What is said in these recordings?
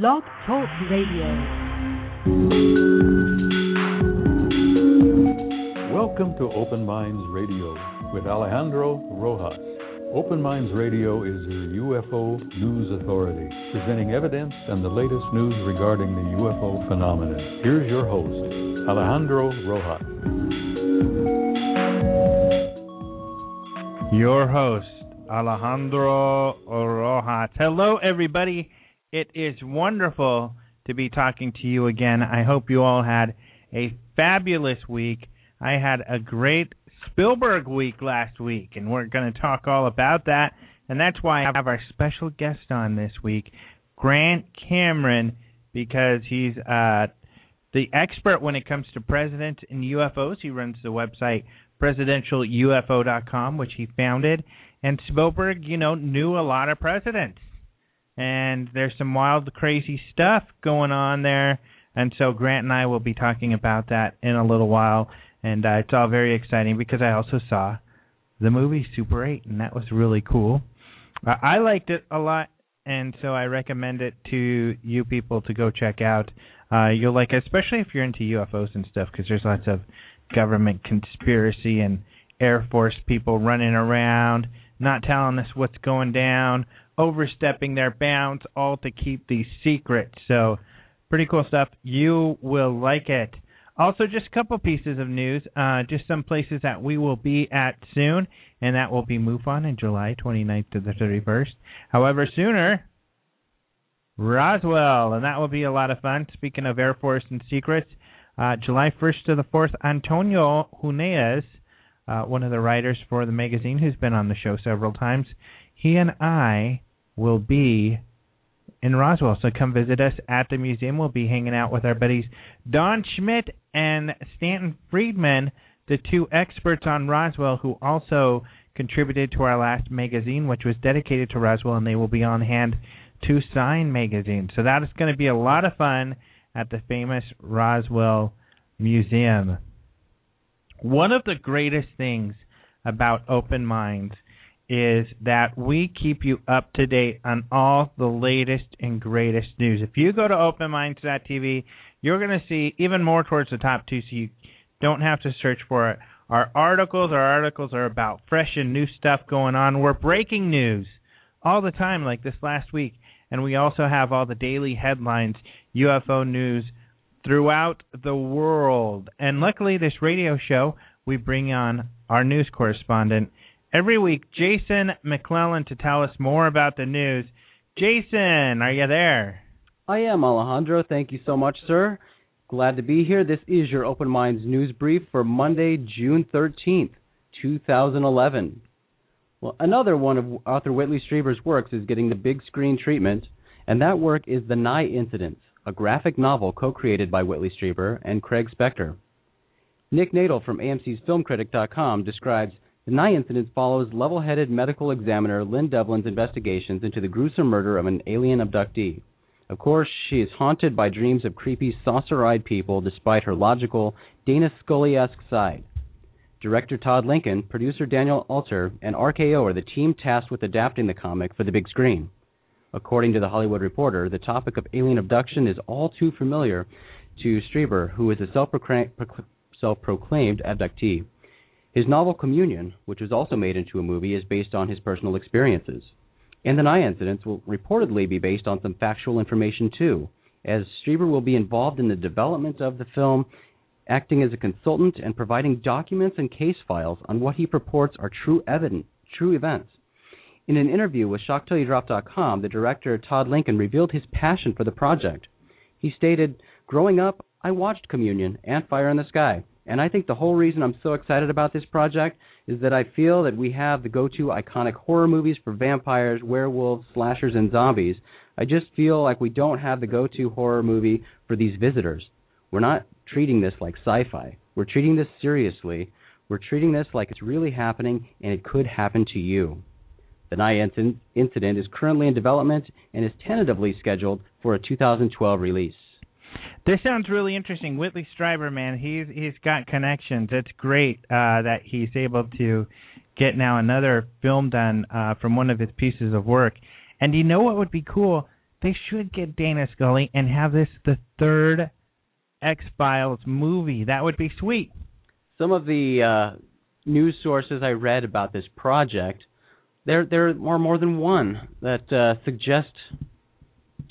Blog Talk Radio. Welcome to Open Minds Radio with Alejandro Rojas. Open Minds Radio is your UFO news authority, presenting evidence and the latest news regarding the UFO phenomenon. Here's your host, Alejandro Rojas. Your host, Alejandro Rojas. Hello, everybody. It is wonderful to be talking to you again. I hope you all had a fabulous week. I had a great Spielberg week last week, and we're going to talk all about that. And that's why I have our special guest on this week, Grant Cameron, because he's uh, the expert when it comes to presidents and UFOs. He runs the website presidentialufo.com, which he founded. And Spielberg, you know, knew a lot of presidents. And there's some wild, crazy stuff going on there. And so Grant and I will be talking about that in a little while. And uh, it's all very exciting because I also saw the movie Super 8, and that was really cool. Uh, I liked it a lot, and so I recommend it to you people to go check out. Uh, you'll like it, especially if you're into UFOs and stuff, because there's lots of government conspiracy and Air Force people running around, not telling us what's going down, overstepping their bounds, all to keep these secrets. So, pretty cool stuff. You will like it. Also, just a couple pieces of news. Uh, just some places that we will be at soon, and that will be MUFON in July 29th to the 31st. However, sooner, Roswell, and that will be a lot of fun. Speaking of Air Force and secrets, uh, July 1st to the 4th, Antonio Huneeus, uh, one of the writers for the magazine who's been on the show several times, he and I will be in Roswell. So come visit us at the museum. We'll be hanging out with our buddies Don Schmitt and Stanton Friedman, the two experts on Roswell who also contributed to our last magazine, which was dedicated to Roswell, and they will be on hand to sign magazine. So that is going to be a lot of fun at the famous Roswell Museum. One of the greatest things about Open Minds is that we keep you up to date on all the latest and greatest news. If you go to openminds.tv, you're going to see even more towards the top two, so you don't have to search for it. Our articles, our articles are about fresh and new stuff going on. We're breaking news all the time, like this last week, and we also have all the daily headlines, UFO news throughout the world. And luckily, this radio show, we bring on our news correspondent every week, Jason McClellan, to tell us more about the news. Jason, are you there? I am, Alejandro. Thank you so much, sir. Glad to be here. This is your Open Minds news brief for Monday, June 13th, 2011. Well, another one of Arthur Whitley Strieber's works is getting the big screen treatment, and that work is The Nye Incidents, a graphic novel co created by Whitley Strieber and Craig Spector. Nick Nadel from AMC's FilmCritic.com describes the Nye incident follows level headed medical examiner Lynn Devlin's investigations into the gruesome murder of an alien abductee. Of course, she is haunted by dreams of creepy, saucer eyed people despite her logical, Dana Scully esque side. Director Todd Lincoln, producer Daniel Alter, and RKO are the team tasked with adapting the comic for the big screen. According to the Hollywood Reporter, the topic of alien abduction is all too familiar to Strieber, who is a self proclaimed abductee. His novel Communion, which was also made into a movie, is based on his personal experiences. And the Nye incidents will reportedly be based on some factual information too, as Strieber will be involved in the development of the film, acting as a consultant and providing documents and case files on what he purports are true evidence, true events. In an interview with ShockTillYouDrop.com, the director Todd Lincoln revealed his passion for the project. He stated, "Growing up, I watched Communion and Fire in the Sky." And I think the whole reason I'm so excited about this project is that I feel that we have the go to iconic horror movies for vampires, werewolves, slashers, and zombies. I just feel like we don't have the go to horror movie for these visitors. We're not treating this like sci fi. We're treating this seriously. We're treating this like it's really happening and it could happen to you. The Nye incident is currently in development and is tentatively scheduled for a 2012 release. This sounds really interesting. Whitley Strieber, man, he's he's got connections. It's great uh, that he's able to get now another film done uh, from one of his pieces of work. And you know what would be cool they should get Dana Scully and have this the third X Files movie. That would be sweet. Some of the uh, news sources I read about this project, there there are more than one that uh, suggest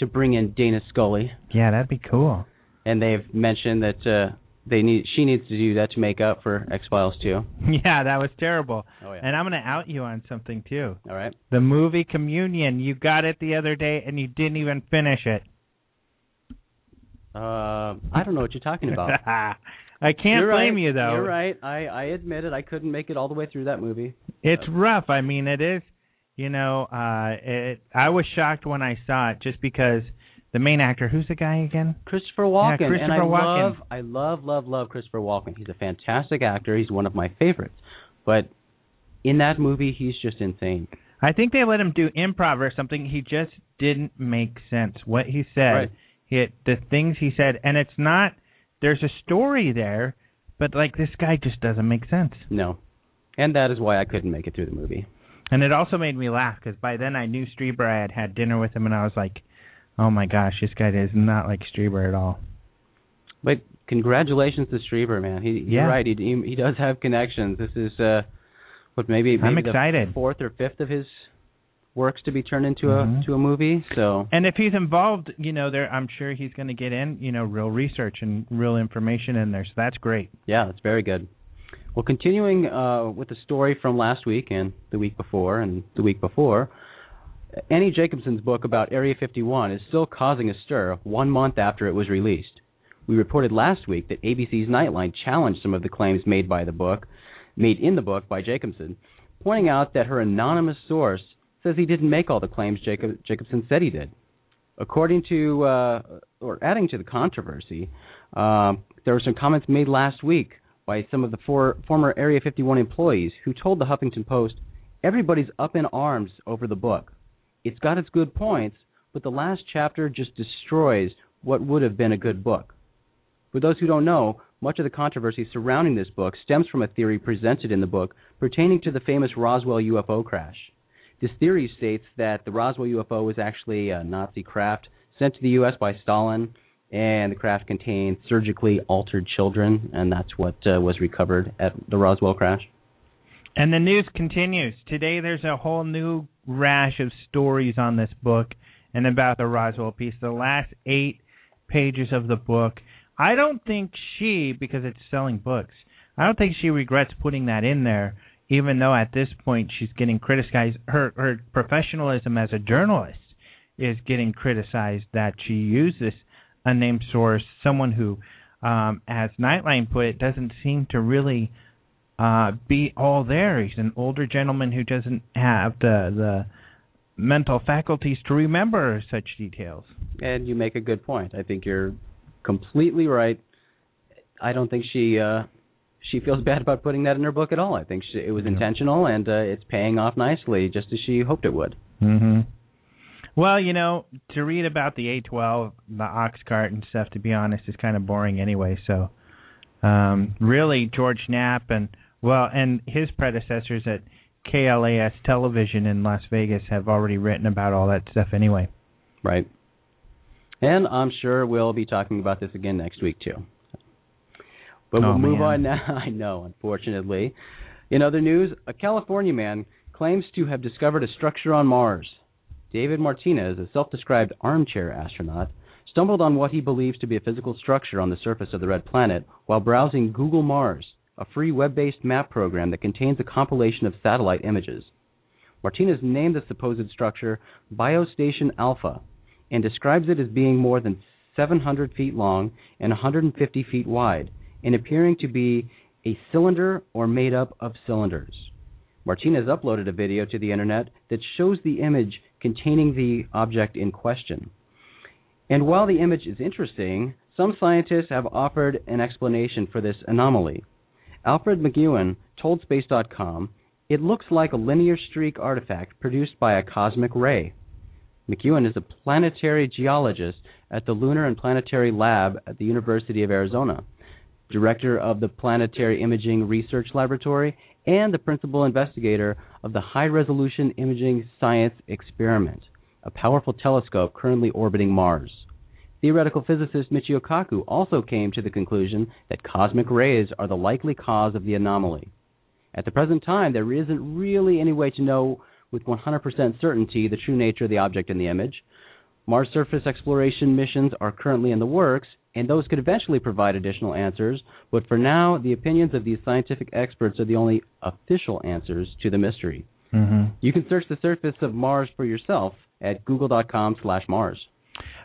to bring in Dana Scully, Yeah, that'd be cool. and they've mentioned that uh, they need she needs to do that to make up for X Files too. Yeah, that was terrible. Oh yeah. And I'm going to out you on something too. All right. The movie Communion. You got it the other day and you didn't even finish it. Uh, I don't know what you're talking about. I can't You're blame right. you though. You're right. I I admit it. I couldn't make it all the way through that movie. It's rough. I mean, it is. You know, uh, it. I was shocked when I saw it, just because the main actor. Who's the guy again? Christopher Walken. and Christopher I Walken. love, I love, love, love Christopher Walken. He's a fantastic actor. He's one of my favorites. But in that movie, he's just insane. I think they let him do improv or something. He just didn't make sense. What he said, Right. he, the things he said, and it's not. There's a story there, but like this guy just doesn't make sense. No, and that is why I couldn't make it through the movie. And it also made me laugh because by then I knew Strieber. I had had dinner with him, and I was like, "Oh my gosh, this guy is not like Strieber at all." But congratulations to Strieber, man. He, Yeah. You're right. He, he he does have connections. This is uh, what maybe maybe I'm the excited. fourth or fifth of his works to be turned into Mhm. a to a movie. So And if he's involved, you know, there, I'm sure he's going to get in, you know, real research and real information in there. So that's great. Yeah, it's very good. Well, continuing uh, with the story from last week and the week before and the week before, Annie Jacobson's book about Area 51 is still causing a stir one month after it was released. We reported last week that ABC's Nightline challenged some of the claims made by the book, made in the book by Jacobson, pointing out that her anonymous source says he didn't make all the claims Jacob, Jacobson said he did. According to, uh, or adding to the controversy, um, there were some comments made last week by some of the four, former Area 51 employees who told the Huffington Post, everybody's up in arms over the book. It's got its good points, but the last chapter just destroys what would have been a good book. For those who don't know, much of the controversy surrounding this book stems from a theory presented in the book pertaining to the famous Roswell UFO crash. This theory states that the Roswell UFO was actually a Nazi craft sent to the U.S. by Stalin, and the craft contained surgically altered children, and that's what uh, was recovered at the Roswell crash. And the news continues. Today there's a whole new rash of stories on this book and about the Roswell piece. The last eight pages of the book. I don't think she, because it's selling books, I don't think she regrets putting that in there, even though at this point she's getting criticized. Her her professionalism as a journalist is getting criticized that she used this unnamed source, someone who, um, as Nightline put it, doesn't seem to really uh, be all there. He's an older gentleman who doesn't have the the mental faculties to remember such details. And you make a good point. I think you're completely right. I don't think she uh she feels bad about putting that in her book at all. I think she, it was intentional and uh, it's paying off nicely just as she hoped it would. Mm-hmm. Well, you know, to read about the A12, the OXCART and stuff, to be honest, is kind of boring anyway. So, um, really, George Knapp and well, and his predecessors at KLAS Television in Las Vegas have already written about all that stuff anyway. Right. And I'm sure we'll be talking about this again next week too. But Oh, we'll move man. on now. I know, unfortunately. In other news, a California man claims to have discovered a structure on Mars. David Martinez, a self-described armchair astronaut, stumbled on what he believes to be a physical structure on the surface of the red planet while browsing Google Mars, a free web-based map program that contains a compilation of satellite images. Martinez named the supposed structure Biostation Alpha and describes it as being more than 700 feet long and 150 feet wide and appearing to be a cylinder or made up of cylinders. Martinez uploaded a video to the internet that shows the image containing the object in question. And while the image is interesting, some scientists have offered an explanation for this anomaly. Alfred McEwen told Space.com, it looks like a linear streak artifact produced by a cosmic ray. McEwen is a planetary geologist at the Lunar and Planetary Lab at the University of Arizona, director of the Planetary Imaging Research Laboratory, and the principal investigator of the High Resolution Imaging Science Experiment. a powerful telescope currently orbiting Mars. Theoretical physicist Michio Kaku also came to the conclusion that cosmic rays are the likely cause of the anomaly. At the present time, there isn't really any way to know with 100% certainty the true nature of the object in the image. Mars surface exploration missions are currently in the works, and those could eventually provide additional answers, but for now, the opinions of these scientific experts are the only official answers to the mystery. Mm-hmm. You can search the surface of Mars for yourself at google.com slash Mars.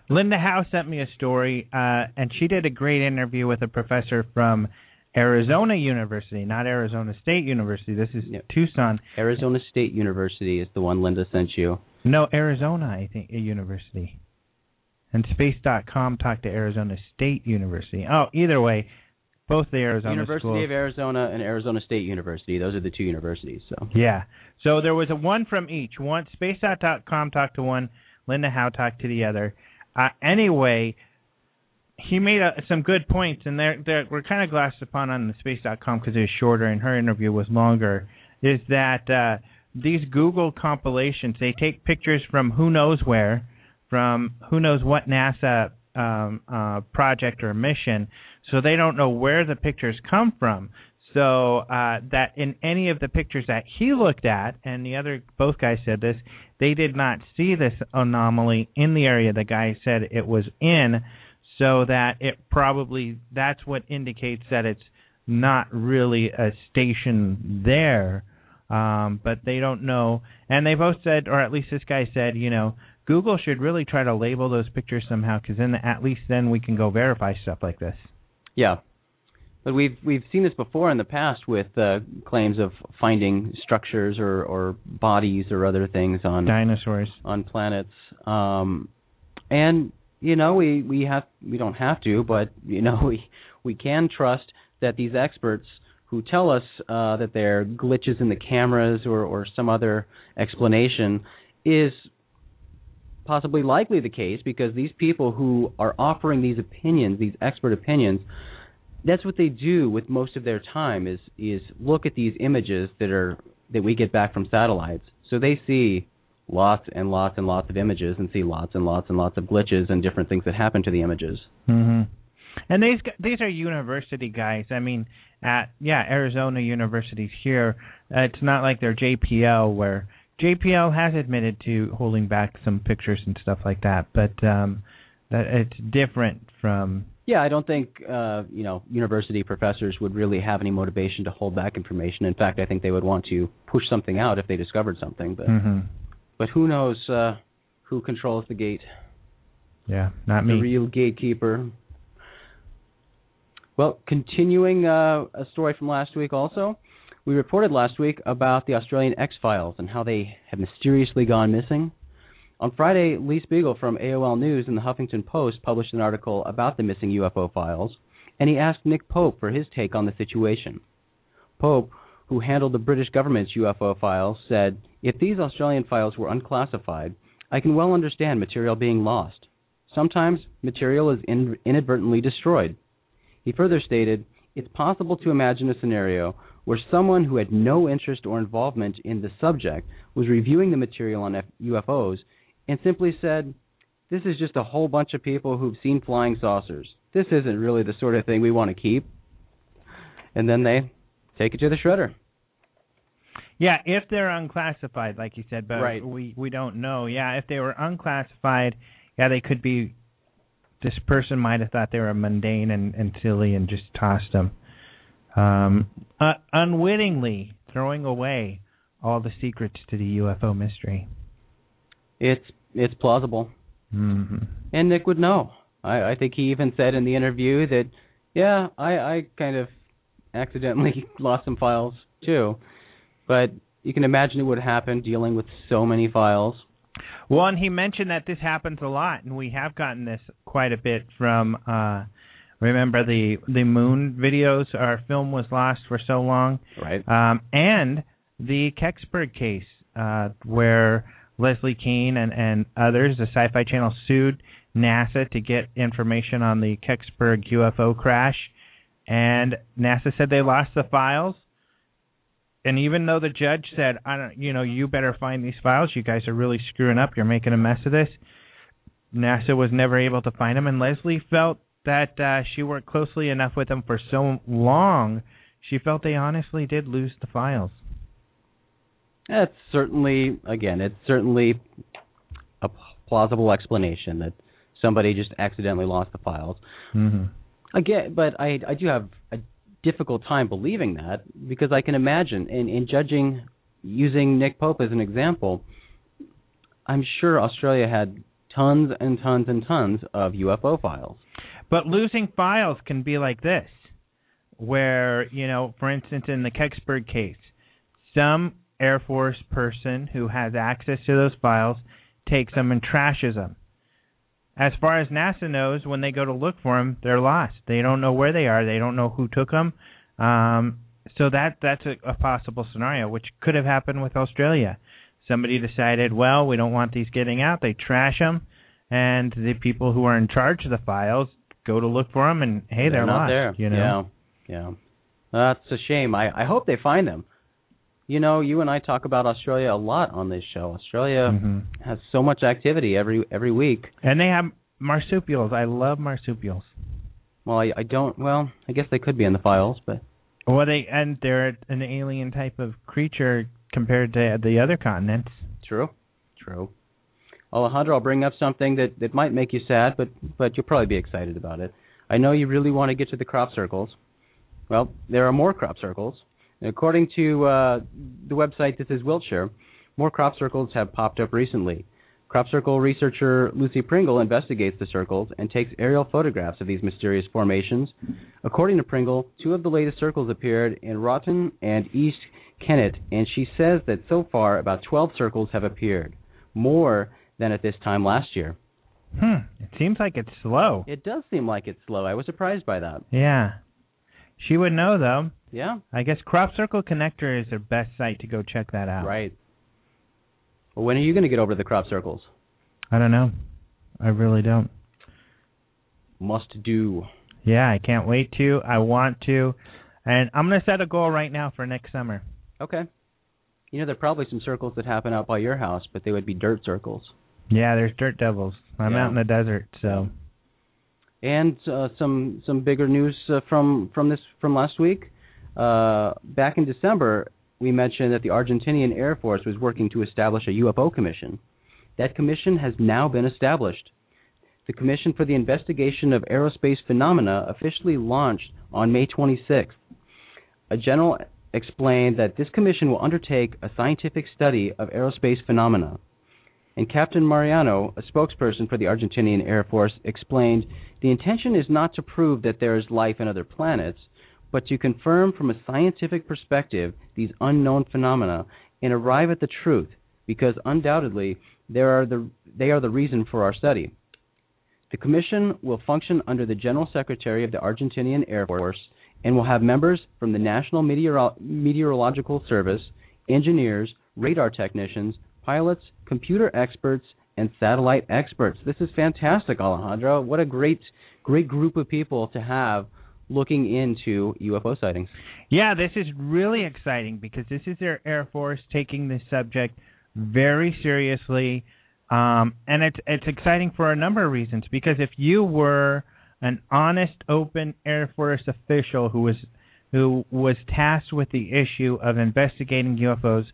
Linda Howe sent me a story, uh, and she did a great interview with a professor from Arizona University, not Arizona State University. This is Yep. Tucson. Arizona State University is the one Linda sent you. No, Arizona, I think, a university. And Space.com talked to Arizona State University. Oh, either way, both the Arizona University schools. of Arizona and Arizona State University. Those are the two universities. So Yeah. So there was a one from each. One Space.com talked to one, Linda Howe talked to the other. Uh, anyway, he made uh some good points, and they're, they're we're kind of glassed upon on the Space.com because it was shorter and her interview was longer. Is that uh, these Google compilations? They take pictures from who knows where, from who knows what NASA um, uh, project or mission, so they don't know where the pictures come from. So uh, that in any of the pictures that he looked at, and the other both guys said this, they did not see this anomaly in the area the guy said it was in. So that it probably that's what indicates that it's not really a station there. Um, but they don't know, and they both said, or at least this guy said, you know, Google should really try to label those pictures somehow, because then at least then we can go verify stuff like this. yeah, but we've we've seen this before in the past with uh, claims of finding structures or, or bodies or other things on Dinosaurs. on planets. Um, and you know, we we have we don't have to, but you know, we we can trust that these experts who tell us uh, that there are glitches in the cameras or or some other explanation is possibly likely the case because these people who are offering these opinions, these expert opinions, that's what they do with most of their time is is look at these images that are that we get back from satellites. So they see lots and lots and lots of images and see lots and lots and lots of glitches and different things that happen to the images. hmm And these these are university guys. I mean, at yeah, Arizona universities here. Uh, it's not like they're JPL where JPL has admitted to holding back some pictures and stuff like that, but um that it's different from Yeah, I don't think uh, you know university professors would really have any motivation to hold back information. In fact, I think they would want to push something out if they discovered something. But hmm but who knows uh, who controls the gate? yeah, not the me. The real gatekeeper. Well, continuing uh, a story from last week also, we reported last week about the Australian X Files and how they have mysteriously gone missing. On Friday, Lee Spiegel from AOL News and the Huffington Post published an article about the missing UFO files, and he asked Nick Pope for his take on the situation. Pope, who handled the British government's UFO files, said, If these Australian files were unclassified, I can well understand material being lost. Sometimes material is in- inadvertently destroyed. He further stated, It's possible to imagine a scenario where someone who had no interest or involvement in the subject was reviewing the material on F- UFOs and simply said, This is just a whole bunch of people who've seen flying saucers. This isn't really the sort of thing we want to keep. And then they take it to the shredder. Yeah, if they're unclassified, like you said, but Right. we we don't know. Yeah, if they were unclassified, yeah, they could be. This person might have thought they were mundane and, and silly and just tossed them, um, uh, unwittingly throwing away all the secrets to the UFO mystery. It's it's plausible. hmm And Nick would know. I, I think he even said in the interview that, yeah, I, I kind of accidentally lost some files too. But you can imagine it would happen dealing with so many files. Well, and he mentioned that this happens a lot, and we have gotten this quite a bit from. uh Remember the the moon videos? Our film was lost for so long. Right. um, and the Kecksburg case, uh, where Leslie Kean and, and others, the Sci-Fi Channel, sued NASA to get information on the Kecksburg UFO crash, and NASA said they lost the files. and even though the judge said, "I don't, you know, you better find these files. You guys are really screwing up. You're making a mess of this." NASA was never able to find them, and Leslie felt that uh, she worked closely enough with them for so long, she felt they honestly did lose the files. That's certainly, again, it's certainly a plausible explanation that somebody just accidentally lost the files. Mm-hmm. Again, but I I do have a difficult time believing that because I can imagine in in judging using Nick Pope as an example, I'm sure Australia had tons and tons and tons of UFO files. But losing files can be like this, where, you know, for instance, in the Kecksburg case, some Air Force person who has access to those files takes them and trashes them. As far as NASA knows, when they go to look for them, they're lost. They don't know where they are. They don't know who took them. Um, so that that's a, a possible scenario, which could have happened with Australia. Somebody decided, well, we don't want these getting out. They trash them, and the people who are in charge of the files go to look for them, and hey, they're, they're not there. You know? Yeah, yeah. That's a shame. I I hope they find them. You know, you and I talk about Australia a lot on this show. Australia Mhm. has so much activity every every week. And they have marsupials. I love marsupials. Well, I, I don't. Well, I guess they could be in the files, but Well, they and they're an alien type of creature compared to the other continents. true, true. Alejandro, I'll bring up something that that might make you sad, but but you'll probably be excited about it. I know you really want to get to the crop circles. Well, there are more crop circles. According to uh, the website This Is Wiltshire, more crop circles have popped up recently. Crop circle researcher Lucy Pringle investigates the circles and takes aerial photographs of these mysterious formations. According to Pringle, two of the latest circles appeared in Wroughton and East Kennett, and she says that so far about 12 circles have appeared, more than at this time last year. Hmm. It seems like it's slow. It does seem like it's slow. I was surprised by that. Yeah. She would know though. Yeah, I guess Crop Circle Connector is their best site to go check that out. right. Well, when are you going to get over to the crop circles? I don't know. I really don't. Must do. Yeah, I can't wait to. I want to. And I'm going to set a goal right now for next summer. Okay. You know, there are probably some circles that happen out by your house, but they would be dirt circles. Yeah, there's dirt devils. I'm Yeah. out in the desert, so And uh, some some bigger news uh, from from this from last week. Uh, back in December, we mentioned that the Argentinian Air Force was working to establish a UFO commission. That commission has now been established. The Commission for the Investigation of Aerospace Phenomena officially launched on May 26th. A general explained that this commission will undertake a scientific study of aerospace phenomena. And Captain Mariano, a spokesperson for the Argentinian Air Force, explained the intention is not to prove that there is life in other planets, but to confirm from a scientific perspective these unknown phenomena and arrive at the truth, because undoubtedly are the, they are the reason for our study. The Commission will function under the General Secretary of the Argentinian Air Force and will have members from the National Meteoro- Meteorological Service, engineers, radar technicians, pilots, computer experts, and satellite experts. This is fantastic, Alejandro. What a great, great group of people to have looking into UFO sightings. Yeah, this is really exciting because this is their Air Force taking this subject very seriously, um, and it's it's exciting for a number of reasons. Because if you were an honest, open Air Force official who was who was tasked with the issue of investigating UFOs,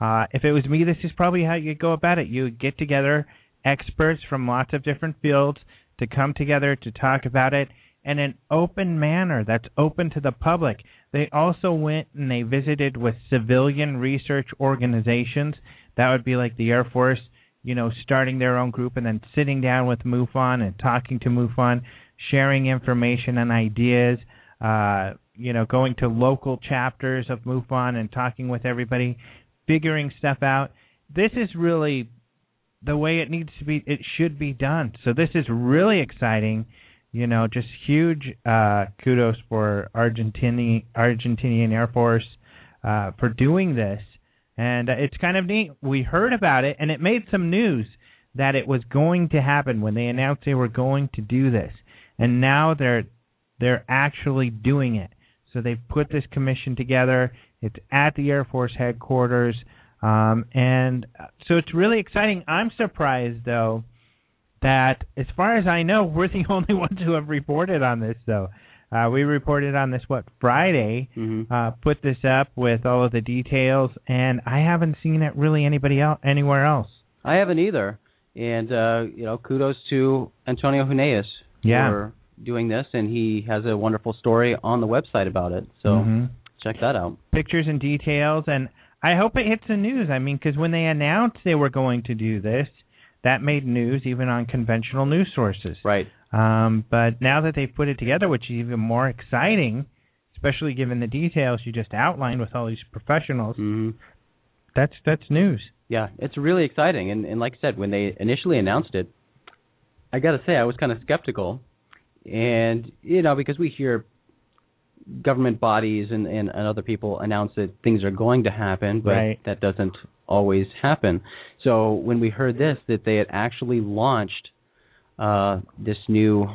uh, if it was me, this is probably how you'd go about it. You would get together experts from lots of different fields to come together to talk about it in an open manner that's open to the public. They also went and they visited with civilian research organizations. That would be like the Air Force, you know, starting their own group and then sitting down with MUFON and talking to MUFON, sharing information and ideas, uh, you know, going to local chapters of MUFON and talking with everybody, figuring stuff out. This is really the way it needs to be it should be done. So this is really exciting you know, just huge uh, kudos for Argentinian Argentinian Air Force uh, for doing this, and uh, it's kind of neat. We heard about it, and it made some news that it was going to happen when they announced they were going to do this, and now they're they're actually doing it. So they've put this commission together. It's at the Air Force headquarters. Um, and uh, so it's really exciting. I'm surprised, though, that as far as I know, we're the only ones who have reported on this, though. Uh, we reported on this what Friday. Mm-hmm. Uh, put this up with all of the details, and I haven't seen it really anybody else anywhere else. I haven't either. And uh, you know, kudos to Antonio Huneeus Yeah. for doing this, and he has a wonderful story on the website about it. So Mhm. Check that out. pictures and details, and I hope it hits the news. I mean, because when they announced they were going to do this, that made news even on conventional news sources. Right. Um, but now that they've put it together, which is even more exciting, especially given the details you just outlined with all these professionals, hmm that's that's news. Yeah, it's really exciting. And, and like I said, when they initially announced it, I got to say I was kind of skeptical, and you know because we hear government bodies and, and, and other people announce that things are going to happen, but Right. that doesn't always happen. So when we heard this, that they had actually launched uh, this new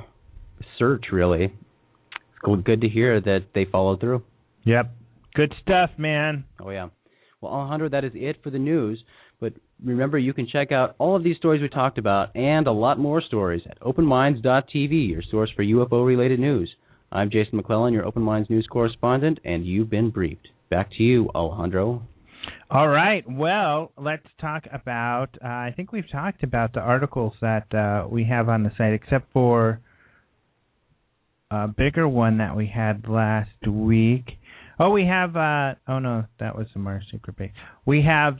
search, really, it's go- good to hear that they followed through. Yep, good stuff, man. Oh yeah. Well, Alejandro, that is it for the news. But remember, you can check out all of these stories we talked about and a lot more stories at OpenMinds.tv, your source for UFO-related news. I'm Jason McClellan, your Open Minds news correspondent, and you've been briefed. Back to you, Alejandro. All right. Well, let's talk about. Uh, I think we've talked about the articles that uh, we have on the site, except for a bigger one that we had last week. Oh, we have. Uh, oh no, that was the Mars Secret Base. We have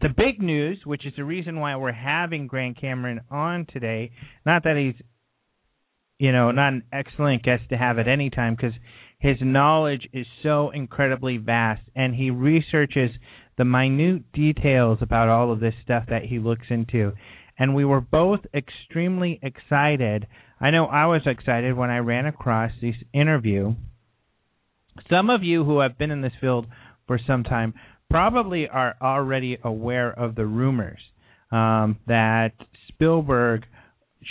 the big news, which is the reason why we're having Grant Cameron on today. Not that he's, you know, not an excellent guest to have at any time, because his knowledge is so incredibly vast, and he researches the minute details about all of this stuff that he looks into. And we were both extremely excited. I know I was excited when I ran across this interview. Some of you who have been in this field for some time probably are already aware of the rumors um, that Spielberg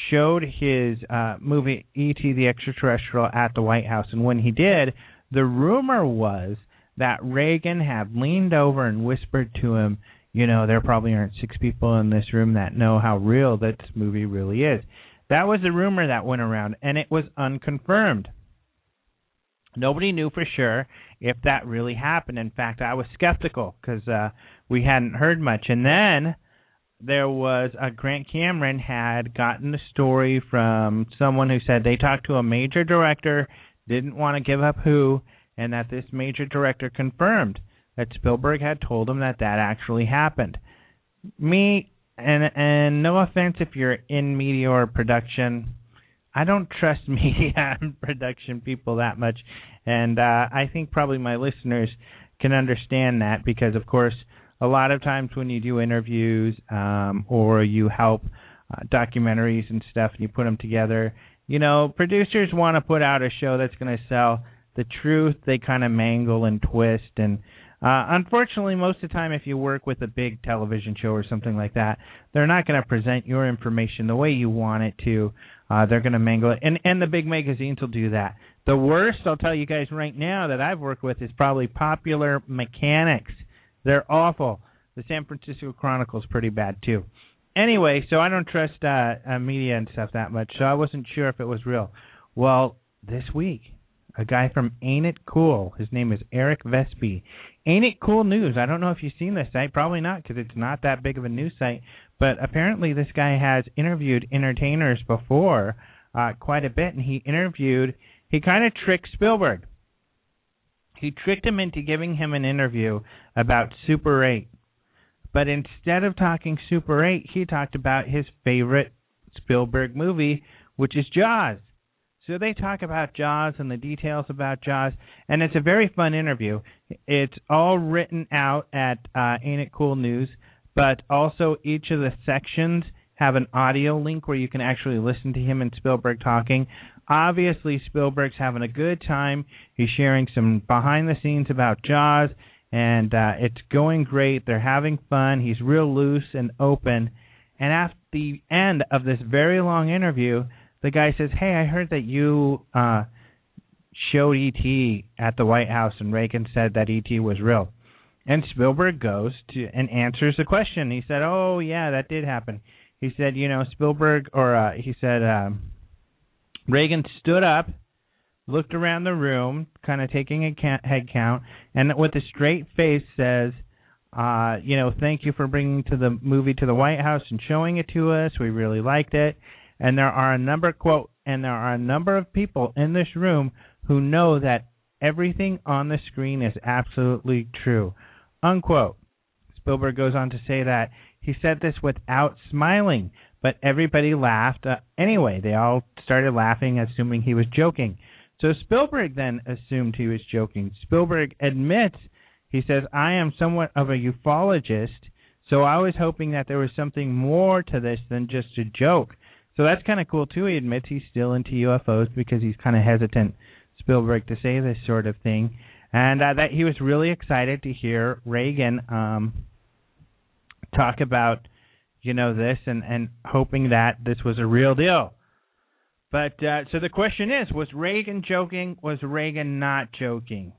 showed his uh, movie E.T. the Extraterrestrial at the White House, and when he did, the rumor was that Reagan had leaned over and whispered to him, "You know, there probably aren't six people in this room that know how real this movie really is." That was the rumor that went around, and it was unconfirmed. Nobody knew for sure if that really happened. In fact, I was skeptical because uh, we hadn't heard much. And then there was a Grant Cameron had gotten a story from someone who said they talked to a major director, didn't want to give up who, and that this major director confirmed that Spielberg had told him that that actually happened. Me and and no offense if you're in media or production, I don't trust media and production people that much, and uh, I think probably my listeners can understand that because, of course, a lot of times when you do interviews um, or you help uh, documentaries and stuff, and you put them together, you know, producers want to put out a show that's going to sell. The truth they kind of mangle and twist, and uh, unfortunately, most of the time, if you work with a big television show or something like that, they're not going to present your information the way you want it to. Uh, they're going to mangle it, and and the big magazines will do that. The worst, I'll tell you guys right now, that I've worked with is probably Popular Mechanics. They're awful. The San Francisco Chronicle's pretty bad too. Anyway, so I don't trust uh, uh, media and stuff that much, so I wasn't sure if it was real. Well, this week, a guy from Ain't It Cool, his name is Eric Vespe. Ain't It Cool News. I don't know if you've seen this site, probably not, because it's not that big of a news site. But apparently, this guy has interviewed entertainers before uh, quite a bit, and he interviewed. He kind of tricked Spielberg. He tricked him into giving him an interview about Super 8. But instead of talking Super 8, he talked about his favorite Spielberg movie, which is Jaws. So they talk about Jaws and the details about Jaws, and it's a very fun interview. It's all written out at uh, Ain't It Cool News, but also each of the sections have an audio link where you can actually listen to him and Spielberg talking. Obviously, Spielberg's having a good time. He's sharing some behind the scenes about Jaws, and uh, it's going great. They're having fun. He's real loose and open. And at the end of this very long interview, the guy says, "Hey, I heard that you uh showed ET at the White House, and Reagan said that ET was real. And Spielberg goes to and answers the question. He said, "Oh yeah, that did happen." He said, "You know, Spielberg, or uh, he said um, Reagan stood up, looked around the room, kind of taking a head count, and with a straight face says." Uh, you know, thank you for bringing to the movie to the White House and showing it to us. We really liked it. And there are a number quote and there are a number of people in this room who know that everything on the screen is absolutely true. Unquote. Spielberg goes on to say that he said this without smiling, but everybody laughed uh, anyway. They all started laughing, assuming he was joking. So Spielberg then assumed he was joking. Spielberg admits, he says, I am somewhat of a ufologist, so I was hoping that there was something more to this than just a joke. So that's kind of cool too. He admits he's still into UFOs because he's kind of hesitant, Spielberg, to say this sort of thing, and uh, that he was really excited to hear Reagan um, talk about, you know, this and and hoping that this was a real deal. But uh, so the question is, was Reagan joking? Was Reagan not joking?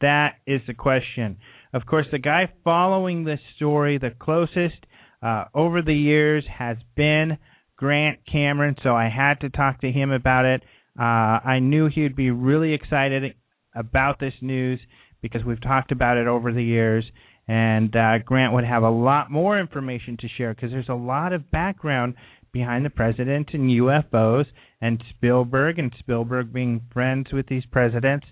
That is the question. Of course, the guy following this story the closest uh, over the years has been Grant Cameron, so I had to talk to him about it. Uh, I knew he would be really excited about this news because we've talked about it over the years, and uh, Grant would have a lot more information to share because there's a lot of background behind the president and UFOs and Spielberg and Spielberg being friends with these presidents,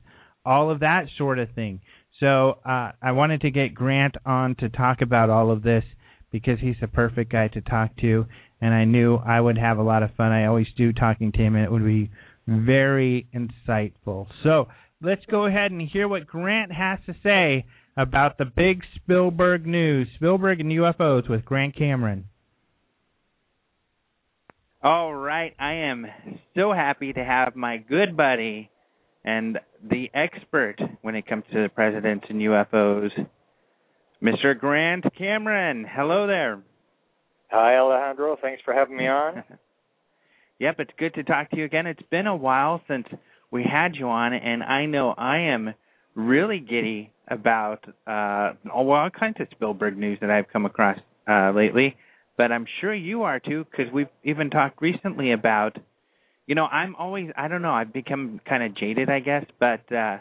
all of that sort of thing. So uh, I wanted to get Grant on to talk about all of this because he's the perfect guy to talk to, and I knew I would have a lot of fun. I always do talking to him, and it would be very insightful. So let's go ahead and hear what Grant has to say about the big Spielberg news Spielberg and UFOs with Grant Cameron. All right, I am so happy to have my good buddy and the expert when it comes to the presidents and UFOs, Mr. Grant Cameron. Hello there. Hi, Alejandro. Thanks for having me on. yep, it's good to talk to you again. It's been a while since we had you on, and I know I am really giddy about uh, all kinds of Spielberg news that I've come across uh, lately. But I'm sure you are too, because we've even talked recently about. You know, I'm always I don't know. I've become kind of jaded, I guess, but uh,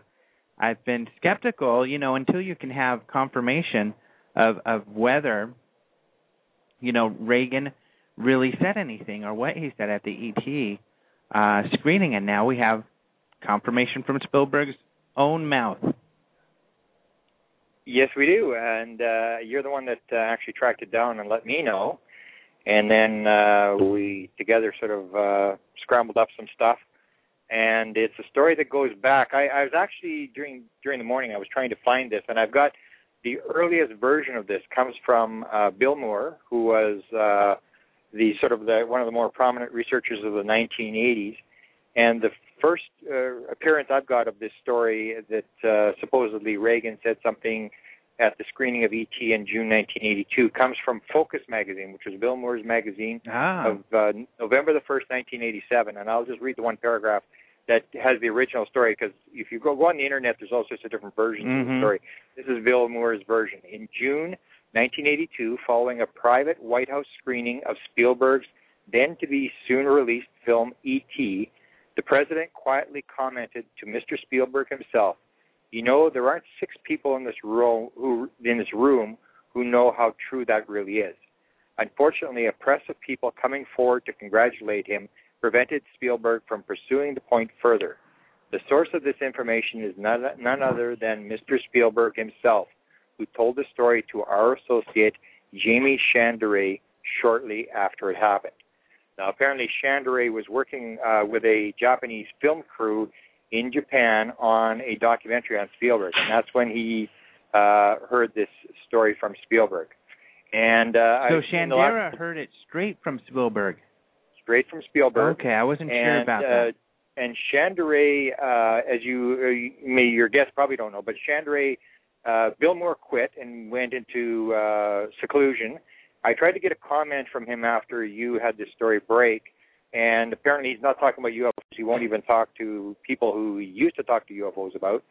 I've been skeptical. You know, until you can have confirmation of of whether you know Reagan really said anything or what he said at the ET uh, screening, and now we have confirmation from Spielberg's own mouth. Yes, we do, and uh, you're the one that uh, actually tracked it down and let me know, and then uh, we together sort of uh, scrambled up some stuff, and it's a story that goes back. I, I was actually during during the morning I was trying to find this, and I've got the earliest version of this comes from uh, Bill Moore, who was uh, the sort of the one of the more prominent researchers of the 1980s. And the first uh, appearance I've got of this story that uh, supposedly Reagan said something at the screening of ET in June 1982 comes from Focus magazine, which was Bill Moore's magazine ah. of uh, November the 1st, 1987. And I'll just read the one paragraph that has the original story because if you go, go on the internet, there's all sorts of different versions mm-hmm. of the story. This is Bill Moore's version. In June 1982, following a private White House screening of Spielberg's then to be soon released film E.T., the president quietly commented to Mr. Spielberg himself, "You know, there aren't six people in this room who in this room who know how true that really is." Unfortunately, a press of people coming forward to congratulate him prevented Spielberg from pursuing the point further. The source of this information is none, none other than Mr. Spielberg himself, who told the story to our associate Jaime Shandera shortly after it happened. Now, apparently, Shandera was working uh, with a Japanese film crew in Japan on a documentary on Spielberg, and that's when he uh, heard this story from Spielberg. And uh, so I, Shandera heard it straight from Spielberg straight from Spielberg. Okay, I wasn't and, sure about uh, that. And Shandera, uh, as you, uh, may your guests probably don't know, but Shandera, uh, Bill Moore quit and went into uh, seclusion. I tried to get a comment from him after you had this story break, and apparently he's not talking about UFOs He won't even talk to people who he used to talk to UFOs about.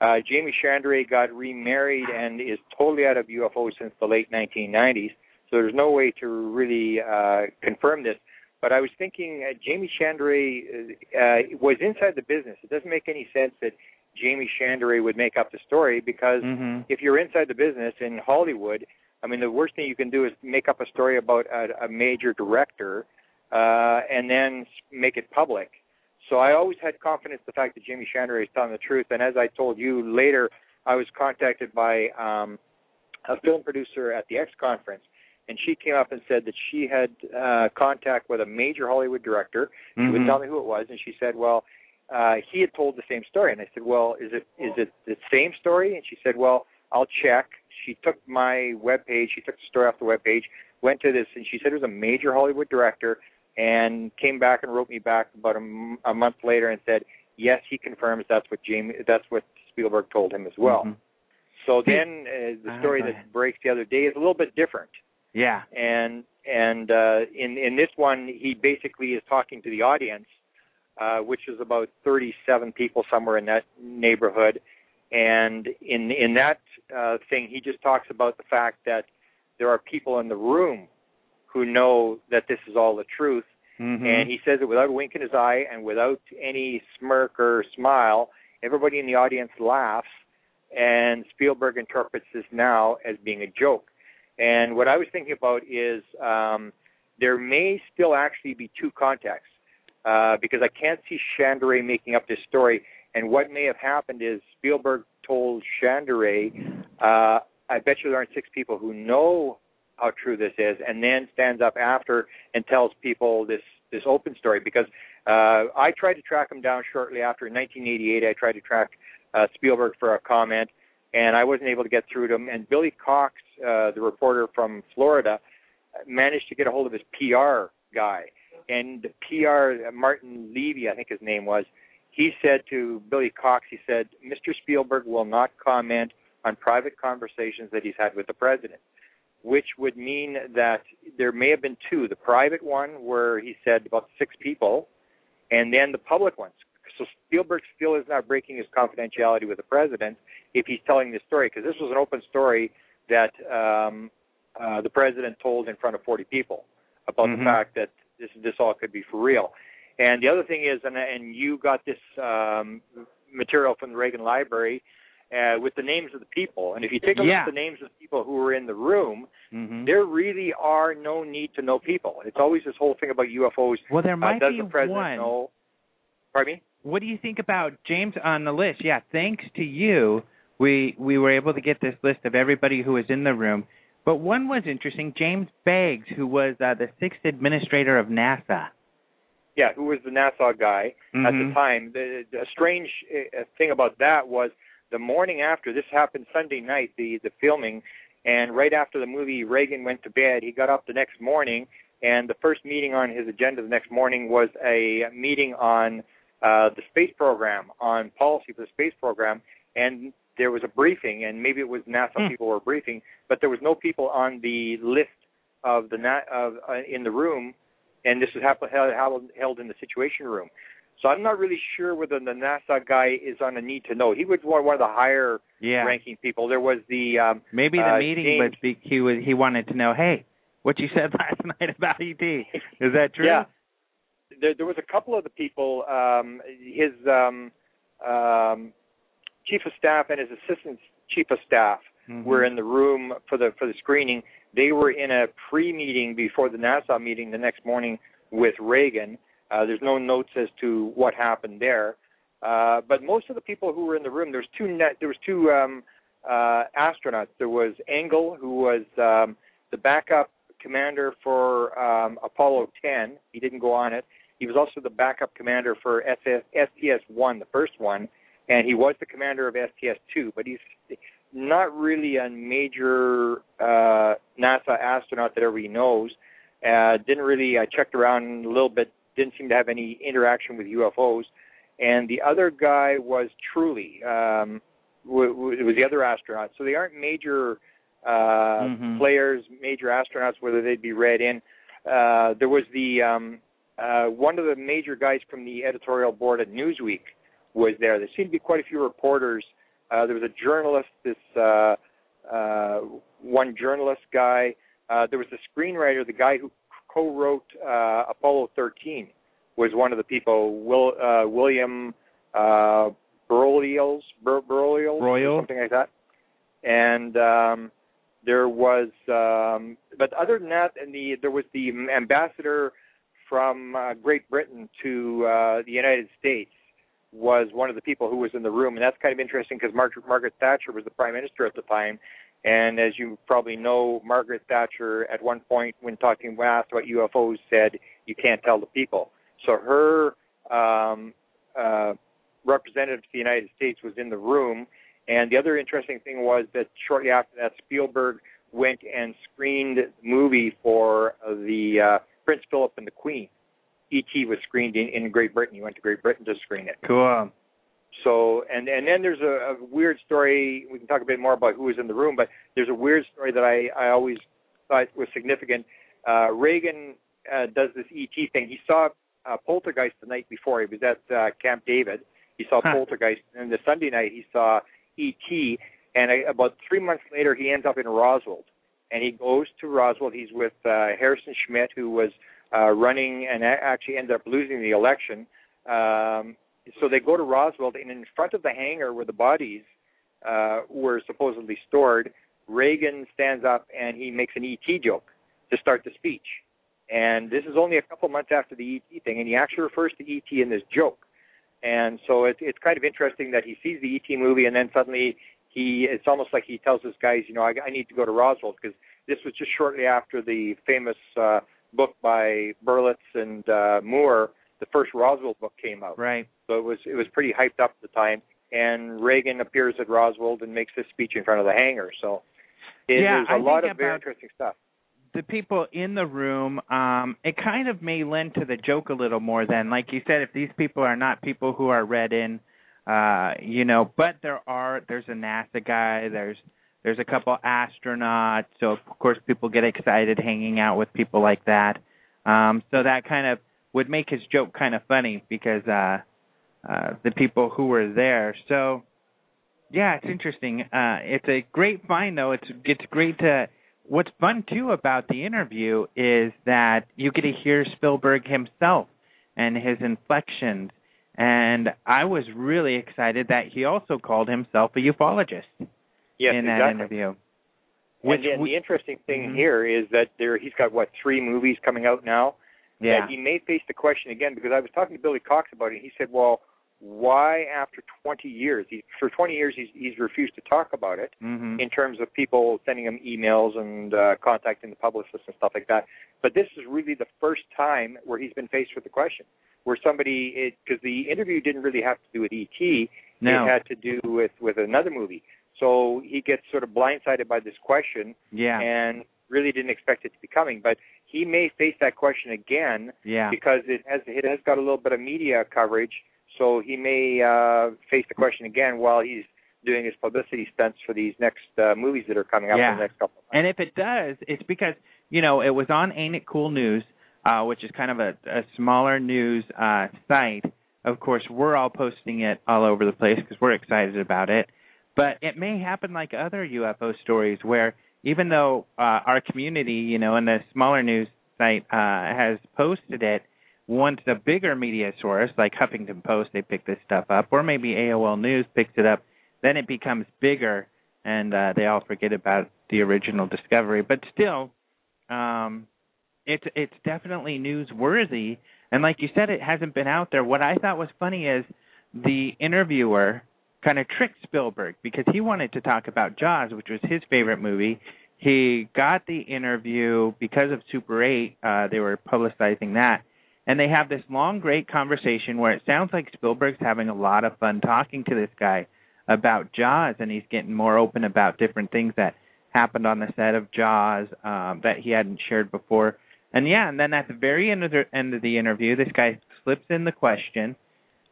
Uh, Jaime Shandera got remarried and is totally out of UFOs since the late 1990s. So there's no way to really uh, confirm this. But I was thinking uh, Jaime Shandera uh, was inside the business. It doesn't make any sense that Jaime Shandera would make up the story because Mhm. if you're inside the business in Hollywood, I mean, the worst thing you can do is make up a story about a, a major director uh, and then make it public. So I always had confidence in the fact that Jaime Shandera is telling the truth. And as I told you later, I was contacted by um, a film producer at the X conference, and she came up and said that she had uh, contact with a major Hollywood director. She Mhm. would tell me who it was, and she said, "Well, uh, he had told the same story." And I said, "Well, is it is it the same story?" And she said, "Well, I'll check." She took my web page. She took the story off the web page, went to this, and she said it was a major Hollywood director, and came back and wrote me back about a, m- a month later and said, "Yes, he confirms that's what Jaime that's what Spielberg told him as well." Mhm. So then uh, the story that breaks the other day is a little bit different Yeah. and and uh, in in this one he basically is talking to the audience, uh, which is about 37 people somewhere in that neighborhood, and in in that uh, thing he just talks about the fact that there are people in the room who know that this is all the truth, Mhm. and he says it without a wink in his eye and without any smirk or smile. Everybody in the audience laughs, and Spielberg interprets this now as being a joke. And what I was thinking about is um, there may still actually be two contacts uh, because I can't see Shandera making up this story. And what may have happened is Spielberg told Shandera, uh, "I bet you there aren't six people who know how true this is," and then stands up after and tells people this this open story. Because uh, I tried to track him down shortly after in 1988. I tried to track uh, Spielberg for a comment, and I wasn't able to get through to him. And Billy Cox, uh, the reporter from Florida, managed to get a hold of his PR guy. And the PR, Martin Levy, I think his name was, he said to Billy Cox, he said, Mr. Spielberg will not comment on private conversations that he's had with the president, which would mean that there may have been two. The private one, where he said about six people, and then the public ones. So Spielberg still is not breaking his confidentiality with the president if he's telling this story, because this was an open story that um, uh, the president told in front of 40 people about Mhm. the fact that this this all could be for real. And the other thing is, and and you got this um, material from the Reagan Library uh, with the names of the people. And if you take a Yeah. look at the names of the people who were in the room, Mhm. there really are no need to know people. It's always this whole thing about UFOs. Well, there Uh, might does be the president one. know? Pardon me? What do you think about James on the list? Yeah, thanks to you, we we were able to get this list of everybody who was in the room. But one was interesting, James Beggs, who was uh, the sixth administrator of NASA. Yeah, who was the NASA guy at Mhm. the time? The, the strange uh, thing about that was the morning after this happened Sunday night, the the filming, and right after the movie, Reagan went to bed. He got up the next morning, and the first meeting on his agenda the next morning was a meeting on uh, the space program, on policy for the space program, and there was a briefing, and maybe it was NASA Hmm. people were briefing, but there was no people on the list of the na- of uh, in the room, and this was hap- held, in the Situation Room. So I'm not really sure whether the NASA guy is on a need to know. He was one of the higher Yeah. ranking people. There was the um, Maybe the uh, meeting James- be- he was he wanted to know, hey, what you said last night about ET. Is that true? Yeah. There, there was a couple of the people, um, his um, um, chief of staff and his assistant chief of staff Mhm. were in the room for the for the screening. They were in a pre-meeting before the NASA meeting the next morning with Reagan. Uh, there's no notes as to what happened there, uh, but most of the people who were in the room, there was two net, there was two um, uh, astronauts. There was Engle, who was um, the backup commander for um, Apollo 10. He didn't go on it. He was also the backup commander for SS, STS-1, the first one, and he was the commander of STS-2. But he's not really a major uh, NASA astronaut that everybody knows. Uh, didn't really. I checked around a little bit. Didn't seem to have any interaction with UFOs. And the other guy was Truly. Um, w- w- was the other astronaut. So they aren't major uh, Mhm. players, major astronauts, whether they'd be read in. Uh, there was the um, uh, one of the major guys from the editorial board at Newsweek was there. There seemed to be quite a few reporters. Uh, there was a journalist, this uh, uh, one journalist guy. Uh, there was a screenwriter, the guy who co-wrote uh, Apollo 13 was one of the people. Will uh, William uh, Broyles, Bur- Broyles, Broyles, something like that. And um, there was, um, but other than that, and the there was the ambassador from uh, Great Britain to uh, the United States was one of the people who was in the room, and that's kind of interesting because Margaret, Margaret Thatcher was the prime minister at the time, and as you probably know, Margaret Thatcher at one point, when talking when asked about UFOs, said you can't tell the people. So her um, uh, representative to the United States was in the room, and the other interesting thing was that shortly after that, Spielberg went and screened the movie for the uh, Prince Philip and the Queen. E.T. was screened in, in Great Britain. He went to Great Britain to screen it. Cool. So and and then there's a, a weird story. We can talk a bit more about who was in the room, but there's a weird story that I I always thought was significant. Uh, Reagan uh, does this ET thing. He saw uh, Poltergeist the night before. He was at uh, Camp David. He saw Huh. Poltergeist, and the Sunday night he saw ET. And I, about three months later, he ends up in Roswell, and he goes to Roswell. He's with uh, Harrison Schmitt, who was uh, running and actually ended up losing the election. Um, so they go to Roswell, and in front of the hangar where the bodies uh, were supposedly stored, Reagan stands up and he makes an ET joke to start the speech. And this is only a couple months after the ET thing, and he actually refers to ET in this joke. And so it, it's kind of interesting that he sees the ET movie, and then suddenly he it's almost like he tells his guys, you know, I, I need to go to Roswell because this was just shortly after the famous uh, book by Berlitz and uh, Moore, the first Roswell book came out. Right. So it was it was pretty hyped up at the time. And Reagan appears at Roswell and makes this speech in front of the hangar. So it, Yeah, there's a I lot of very interesting stuff. the people in the room, um, it kind of may lend to the joke a little more than, like you said, if these people are not people who are read in, uh, you know, but there are, there's a NASA guy, there's, there's a couple astronauts, so of course people get excited hanging out with people like that. Um, so that kind of would make his joke kind of funny because, uh, uh, the people who were there. So, yeah, it's interesting. Uh, it's a great find, though. It's it's great to. What's fun too about the interview is that you get to hear Spielberg himself and his inflections. And I was really excited that he also called himself a ufologist Yes, in that exactly. interview. And, Which and we- the interesting thing Mhm. here is that there he's got what three movies coming out now. yeah, That he may face the question again because I was talking to Billy Cox about it. and He said, "Well, why after 20 years? He, for 20 years he's he's refused to talk about it hmm in terms of people sending him emails and uh, contacting the publicists and stuff like that. But this is really the first time where he's been faced with the question, where somebody because the interview didn't really have to do with ET. no, It had to do with with another movie. So he gets sort of blindsided by this question yeah, and really didn't expect it to be coming. But he may face that question again yeah, because it has it has got a little bit of media coverage. So he may uh, face the question again while he's doing his publicity stunts for these next uh, movies that are coming up Yeah. in the next couple. Of months. And if it does, it's because you know it was on Ain't It Cool News, uh, which is kind of a, a smaller news uh, site. Of course, we're all posting it all over the place because we're excited about it. But it may happen like other UFO stories, where even though uh, our community, you know, and the smaller news site uh, has posted it, once a bigger media source like Huffington Post, they pick this stuff up, or maybe AOL News picks it up, then it becomes bigger, and uh, they all forget about the original discovery. But still, um, it's it's definitely newsworthy. And like you said, it hasn't been out there. What I thought was funny is the interviewer kind of tricked Spielberg because he wanted to talk about Jaws, which was his favorite movie. He got the interview because of Super 8. Uh, they were publicizing that. And they have this long, great conversation where it sounds like Spielberg's having a lot of fun talking to this guy about Jaws, and he's getting more open about different things that happened on the set of Jaws um, that he hadn't shared before. And yeah, and then at the very end of the end of the interview, this guy slips in the question,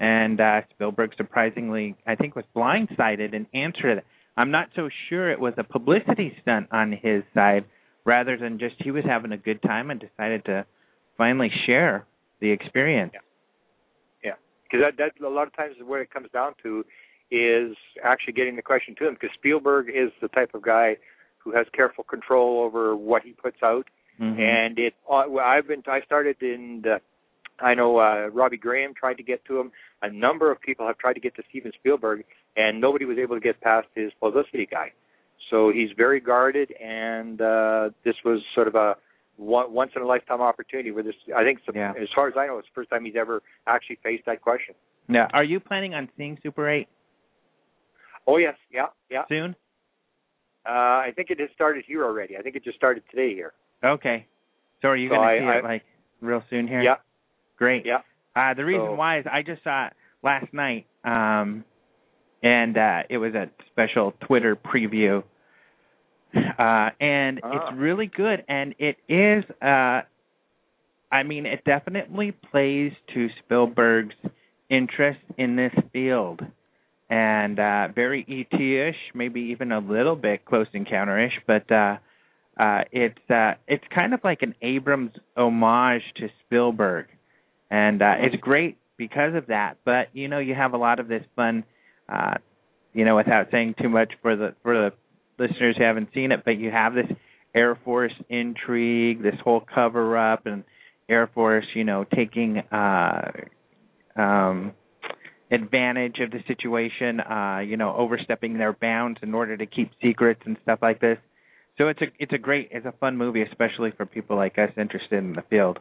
and uh, Spielberg surprisingly, I think, was blindsided and answered it. I'm not so sure it was a publicity stunt on his side, rather than just he was having a good time and decided to finally share the experience. Yeah. Yeah, because that that's a lot of times what it comes down to is actually getting the question to him. Because Spielberg is the type of guy who has careful control over what he puts out, Mhm. and it. Uh, I've been. I started in the. I know uh, Robbie Graham tried to get to him. A number of people have tried to get to Steven Spielberg, and nobody was able to get past his publicity guy. So he's very guarded, and uh, this was sort of a one, once in a lifetime opportunity. Where this, I think, the- Yeah. as far as I know, it's the first time he's ever actually faced that question. Now, are you planning on seeing Super 8 Oh yes, yeah, yeah. soon? Uh, I think it has started here already. I think it just started today here. Okay. So are you So going to see I- it like real soon here? Yeah, Great. yeah. Uh, the reason So- why is I just saw it last night, um, and uh, it was a special Twitter preview, uh, and Ah. it's really good. And it is, uh, I mean, it definitely plays to Spielberg's interest in this field, and uh, very ET-ish, maybe even a little bit Close Encounter-ish, but. Uh, uh, it's uh, it's kind of like an Abrams homage to Spielberg, and uh, it's great because of that. But you know, you have a lot of this fun, uh, you know, without saying too much for the for the listeners who haven't seen it. But you have this Air Force intrigue, this whole cover up, and Air Force, you know, taking uh, um, advantage of the situation, uh, you know, overstepping their bounds in order to keep secrets and stuff like this. So it's a it's a great it's a fun movie, especially for people like us interested in the field.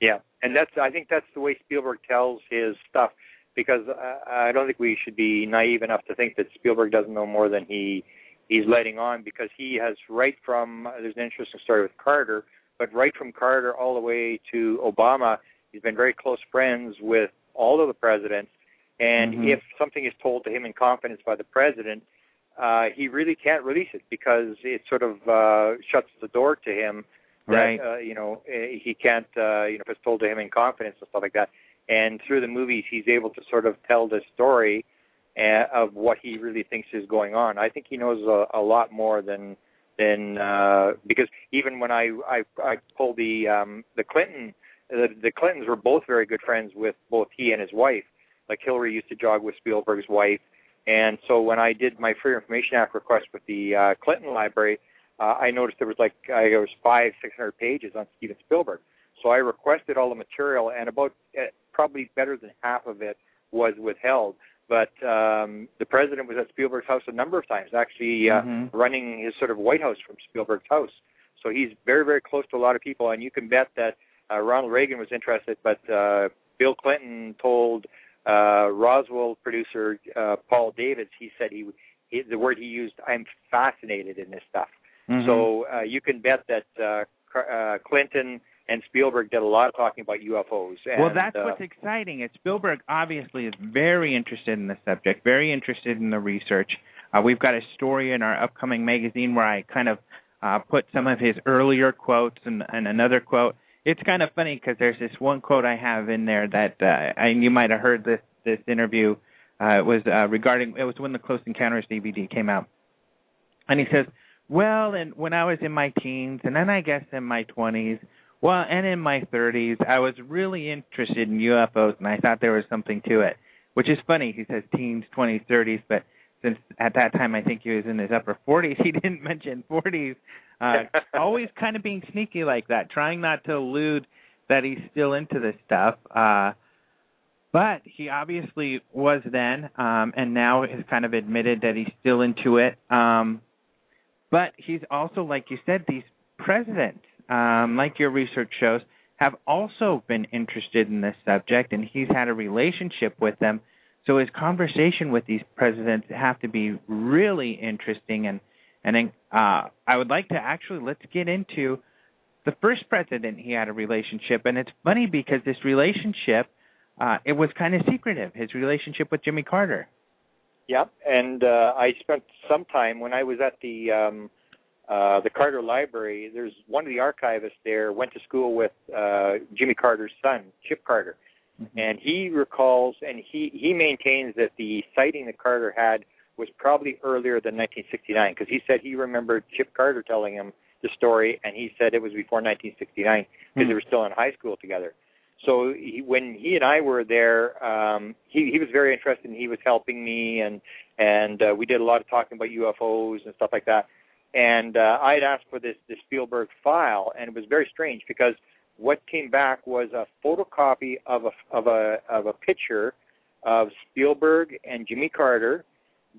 Yeah, and that's I think that's the way Spielberg tells his stuff because uh, I don't think we should be naive enough to think that Spielberg doesn't know more than he he's letting on because he has right from there's an interesting story with Carter, but right from Carter all the way to Obama, he's been very close friends with all of the presidents, and Mhm. if something is told to him in confidence by the president, uh, he really can't release it because it sort of uh, shuts the door to him that Right. uh, you know eh, he can't uh, you know if it's told to him in confidence and stuff like that. And through the movies, he's able to sort of tell the story uh, of what he really thinks is going on. I think he knows a, a lot more than than uh, because even when I I, I pulled the um, the Clinton the, the Clintons were both very good friends with both he and his wife. Like Hillary used to jog with Spielberg's wife, and so when I did my Free Information Act request with the uh, Clinton Library, uh, I noticed there was like uh, there was five, six hundred pages on Steven Spielberg. So I requested all the material, and about uh, probably better than half of it was withheld. But um, the president was at Spielberg's house a number of times, actually uh, Mhm. running his sort of White House from Spielberg's house. So he's very, very close to a lot of people, and you can bet that uh, Ronald Reagan was interested, but uh, Bill Clinton told uh, Roswell producer uh, Paul Davids, he said he, he the word he used, I'm fascinated in this stuff. Mhm. So uh, you can bet that uh, uh, Clinton and Spielberg did a lot of talking about UFOs. And, well, that's uh, what's exciting. Is Spielberg obviously is very interested in the subject, very interested in the research. Uh, we've got a story in our upcoming magazine where I kind of uh, put some of his earlier quotes and, and another quote. It's kind of funny because there's this one quote I have in there that, uh, and you might have heard this this interview. Uh, it was uh, regarding it was when the Close Encounters DVD came out, and he says, "Well, and when I was in my teens, and then I guess in my 20s, well, and in my 30s, I was really interested in UFOs, and I thought there was something to it." Which is funny. He says teens, 20s, 30s, but since at that time I think he was in his upper 40s, he didn't mention 40s. Uh, always kind of being sneaky like that, trying not to elude that he's still into this stuff. Uh, but he obviously was then, um, and now has kind of admitted that he's still into it. Um, but he's also, like you said, these presidents, um, like your research shows, have also been interested in this subject, and he's had a relationship with them. So his conversation with these presidents have to be really interesting, and and uh, I would like to actually let's get into the first president he had a relationship, and it's funny because this relationship uh, it was kind of secretive. His relationship with Jimmy Carter. Yeah, and uh, I spent some time when I was at the um, uh, the Carter Library. There's one of the archivists there went to school with uh, Jimmy Carter's son, Chip Carter, and he recalls and he he maintains that the sighting that Carter had was probably earlier than 1969 because he said he remembered Chip Carter telling him the story, and he said it was before 1969 because Hmm. they were still in high school together. So he, when he and I were there, um, he he was very interested. and He was helping me, and and uh, we did a lot of talking about UFOs and stuff like that. And uh, I had asked for this this Spielberg file, and it was very strange because what came back was a photocopy of a of a of a picture of Spielberg and Jimmy Carter.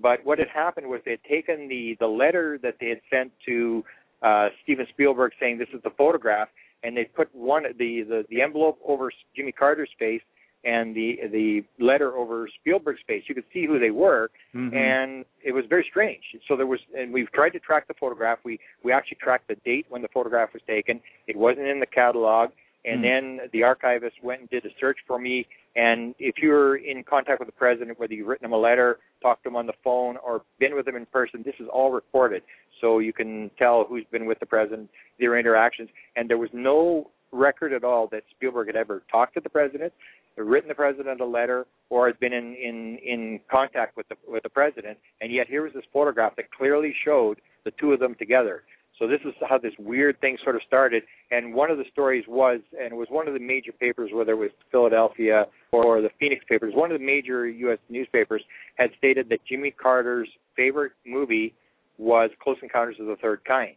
But what had happened was they had taken the the letter that they had sent to uh, Steven Spielberg saying this is the photograph, and they put one the the, the envelope over Jimmy Carter's face and the the letter over Spielberg's face. You could see who they were, mm-hmm. and it was very strange. So there was, and we've tried to track the photograph. We we actually tracked the date when the photograph was taken. It wasn't in the catalog, and mm-hmm. then the archivist went and did a search for me. And if you're in contact with the president, whether you've written him a letter, talked to him on the phone, or been with him in person, this is all recorded, so you can tell who's been with the president, their interactions. And there was no record at all that Spielberg had ever talked to the president, written the president a letter, or had been in in in contact with the with the president. And yet here was this photograph that clearly showed the two of them together. So this is how this weird thing sort of started. And one of the stories was, and it was one of the major papers, whether it was Philadelphia or the Phoenix papers, one of the major U.S. newspapers had stated that Jimmy Carter's favorite movie was Close Encounters of the Third Kind.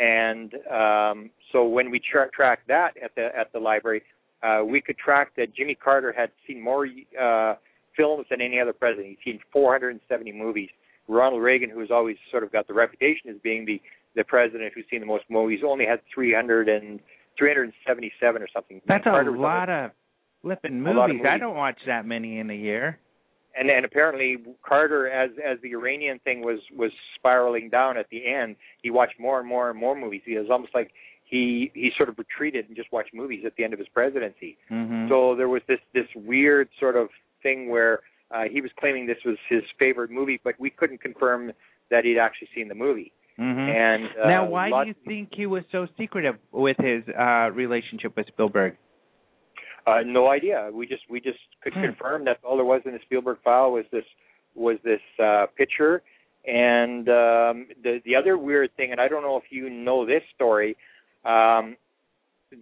And um, so when we tra- tracked that at the at the library, uh, we could track that Jimmy Carter had seen more uh, films than any other president. He'd seen 470 movies. Ronald Reagan, who's always sort of got the reputation as being the the president who's seen the most movies, only had 300 and 377 or something. That's a lot of flipping movies. movies. I don't watch that many in a year and and apparently Carter, as as the Iranian thing was was spiraling down at the end, he watched more and more and more movies. He was almost like he he sort of retreated and just watched movies at the end of his presidency. Mm-hmm. So there was this this weird sort of thing where uh, he was claiming this was his favorite movie, but we couldn't confirm that he'd actually seen the movie. Mm-hmm. And uh, now, why do you think he was so secretive with his uh, relationship with Spielberg? Uh, no idea. We just we just could hmm. confirm that all there was in the Spielberg file was this was this uh, picture. And um, the the other weird thing, and I don't know if you know this story, um,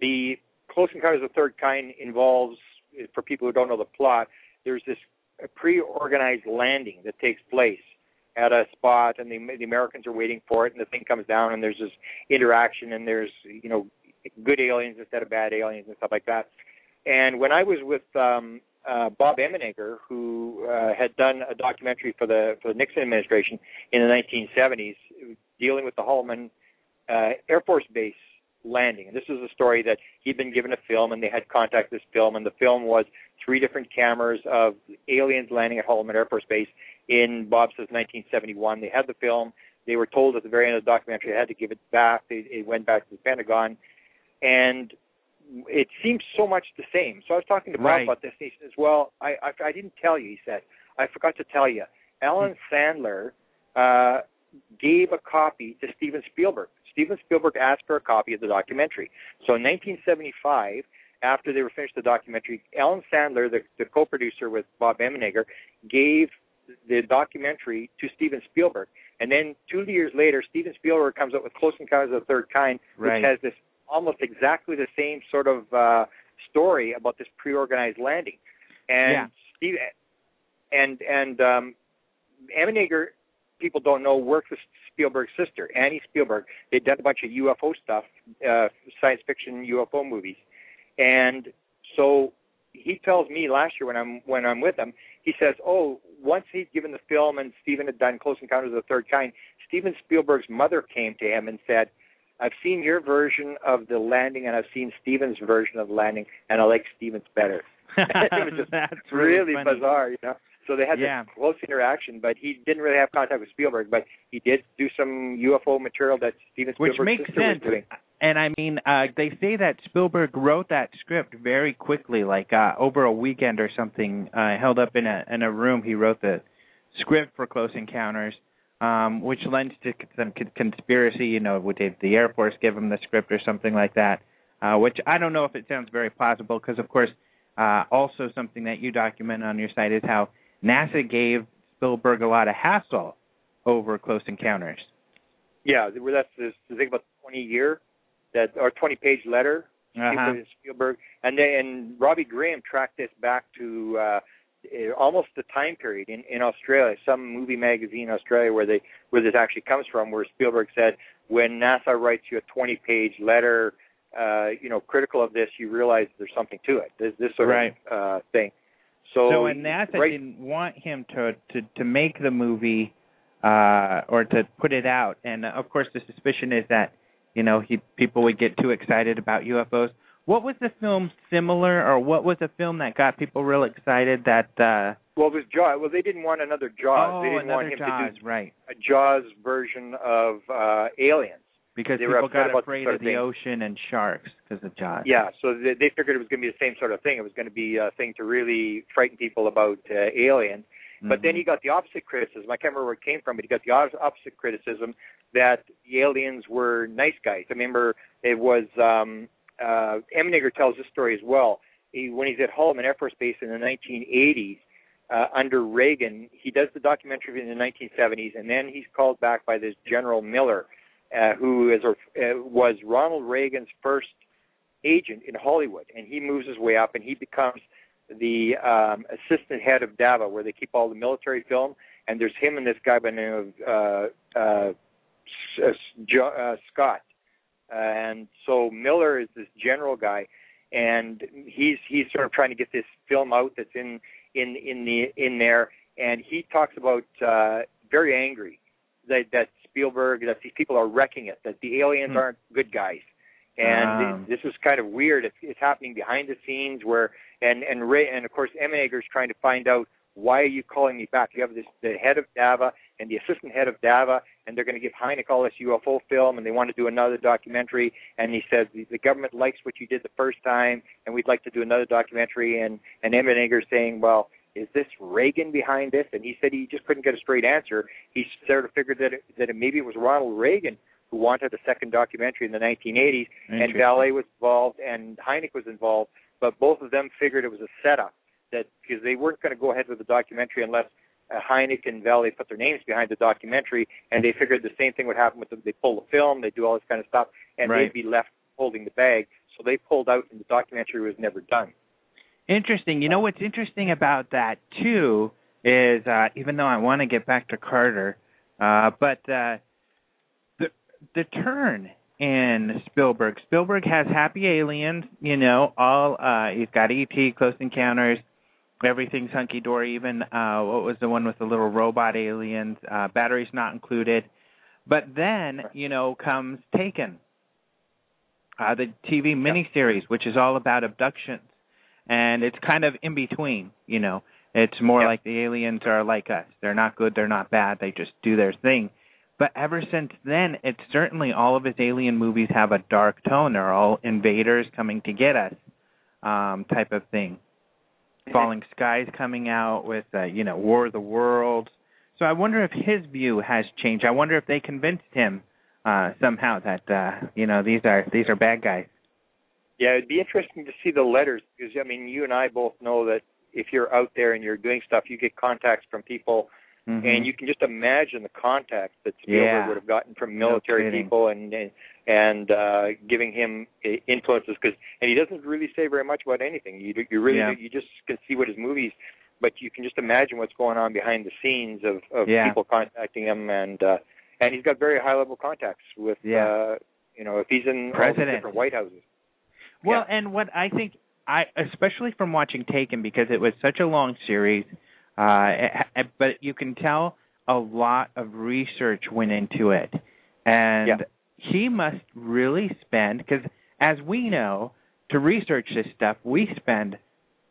the Close Encounters of the Third Kind involves, for people who don't know the plot, there's this pre-organized landing that takes place at a spot, and the, the Americans are waiting for it, and the thing comes down, and there's this interaction, and there's you know good aliens instead of bad aliens and stuff like that. And when I was with um, uh, Bob Emenegger, who uh, had done a documentary for the for the Nixon administration in the 1970s, dealing with the Holloman uh, Air Force Base landing. And this was a story that he'd been given a film, and they had contacted this film, and the film was three different cameras of aliens landing at Holloman Air Force Base in Bob says 1971. They had the film. They were told at the very end of the documentary they had to give it back. They, it went back to the Pentagon, and it seems so much the same. So I was talking to Bob right. about this, and he says, "Well, I, I I didn't tell you." He said, "I forgot to tell you." Alan Sandler uh, gave a copy to Steven Spielberg. Steven Spielberg asked for a copy of the documentary. So in 1975, after they were finished the documentary, Alan Sandler, the, the co-producer with Bob Emenegger, gave the documentary to Steven Spielberg. And then two years later, Steven Spielberg comes up with Close Encounters of the Third Kind, which right. has this almost exactly the same sort of uh, story about this pre-organized landing. And yeah. Steve and and um, Emenegger, people don't know, worked with Spielberg's sister, Annie Spielberg. They'd done a bunch of UFO stuff, uh, science fiction UFO movies, and so he tells me last year when I'm when I'm with him, he says, "Oh, once he'd given the film and Steven had done Close Encounters of the Third Kind, Steven Spielberg's mother came to him and said." I've seen your version of the landing, and I've seen Steven's version of the landing, and I like Steven's better. it was just That's really, really bizarre, you know. So they had yeah. this close interaction, but he didn't really have contact with Spielberg, but he did do some UFO material that Steven Spielberg's Which makes sense. was doing. And I mean, uh they say that Spielberg wrote that script very quickly, like uh over a weekend or something, uh held up in a in a room he wrote the script for Close Encounters um, which lends to some conspiracy. You know, would the Air Force give him the script or something like that? Uh, which I don't know if it sounds very plausible, because of course, uh, also something that you document on your site is how NASA gave Spielberg a lot of hassle over Close Encounters. Yeah, that's the thing about the 20 year that or 20 page letter Uh-huh. Spielberg, and then and Robbie Graham tracked this back to uh, eh, almost the time period in in Australia, some movie magazine in Australia where they where this actually comes from, where Spielberg said when NASA writes you a 20-page letter, uh, you know, critical of this, you realize there's something to it. This this sort Right. of uh, thing. So, So, and NASA right, didn't want him to to to make the movie uh or to put it out. And uh, of course the suspicion is that, you know, he people would get too excited about UFOs. What was the film similar or what was the film that got people real excited that uh well, it was Jaws. Well, they didn't want another Jaws. oh, they didn't another want him Jaws, to do right. a Jaws version of uh, Aliens. Because they people got afraid sort of of the ocean and sharks because of Jaws. Yeah, so they, they figured it was going to be the same sort of thing. It was going to be a thing to really frighten people about uh, aliens. But then Mhm. he got the opposite criticism. I can't remember where it came from, but he got the opposite criticism that the aliens were nice guys. I remember it was um, uh, Emenegger tells this story as well. He, when he's at Holloman Air Force Base in the 1980s uh, under Reagan, he does the documentary in the 1970s, and then he's called back by this General Miller, uh, who is uh, was Ronald Reagan's first agent in Hollywood, and he moves his way up, and he becomes the um, assistant head of DAVA, where they keep all the military film. And there's him and this guy by the name of uh, uh, uh, Scott. and so Miller is this general guy, and he's he's sort of trying to get this film out that's in in in the in there, and he talks about uh, very angry that that Spielberg that these people are wrecking it, that the aliens Hmm. aren't good guys, and Um. this is kind of weird. It's, it's happening behind the scenes where and and Ray and of course Emenegger's trying to find out why are you calling me back? You have this the head of DAVA and the assistant head of DAVA, and they're going to give Hynek all this UFO film, and they want to do another documentary. And he says the, the government likes what you did the first time, and we'd like to do another documentary. And and Emenegger's saying, well, is this Reagan behind this? And he said he just couldn't get a straight answer. He sort of figured that it, that it, maybe it was Ronald Reagan who wanted a second documentary in the 1980s, and. Vallee was involved and Hynek was involved, but both of them figured it was a setup that because they weren't going to go ahead with the documentary unless uh, Hynek and Vallee put their names behind the documentary, and they figured the same thing would happen with them. They pull the film, they do all this kind of stuff, and Right. they'd be left holding the bag. So they pulled out, and the documentary was never done. Interesting. You know what's interesting about that too is uh even though I want to get back to Carter, uh but uh the the turn in Spielberg. Spielberg has Happy Aliens, you know, all uh he's got ET, Close Encounters, everything's hunky dory, even uh what was the one with the little robot aliens, uh batteries not included. But then, you know, comes Taken. Uh the TV miniseries, which is all about abductions and it's kind of in between you know. It's more Yeah. like the aliens are like us. They're not good they're not bad they just do their thing. But ever since then it's certainly all of his alien movies have a dark tone. They're all invaders coming to get us um type of thing. Falling skies coming out with uh, you know war of the worlds. So i wonder if his view has changed. I wonder if they convinced him uh somehow that uh you know these are these are bad guys Yeah, it'd be interesting to see the letters because I mean, you and I both know that if you're out there and you're doing stuff, you get contacts from people, Mhm. and you can just imagine the contacts that Spielberg Yeah. would have gotten from military kidding. people and and, uh, giving him uh, influences because and he doesn't really say very much about anything. You you really Yeah. you just can see what his movies, but you can just imagine what's going on behind the scenes of of Yeah. people contacting him and uh, and he's got very high level contacts with Yeah. uh, you know if he's in all President. the different White Houses. Well, Yeah. and what I think I especially from watching Taken because it was such a long series, uh it- but you can tell a lot of research went into it. And Yeah. he must really spend cuz as we know to research this stuff, we spend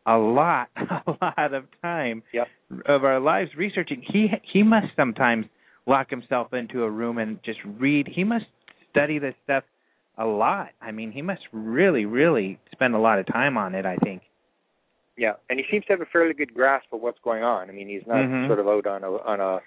a lot a lot of time Yep. of our lives researching. He he must sometimes lock himself into a room and just read. He must study this stuff a lot. I mean, he must really, really spend a lot of time on it. I think. Yeah, and he seems to have a fairly good grasp of what's going on. I mean, he's not Mhm. sort of out on a on a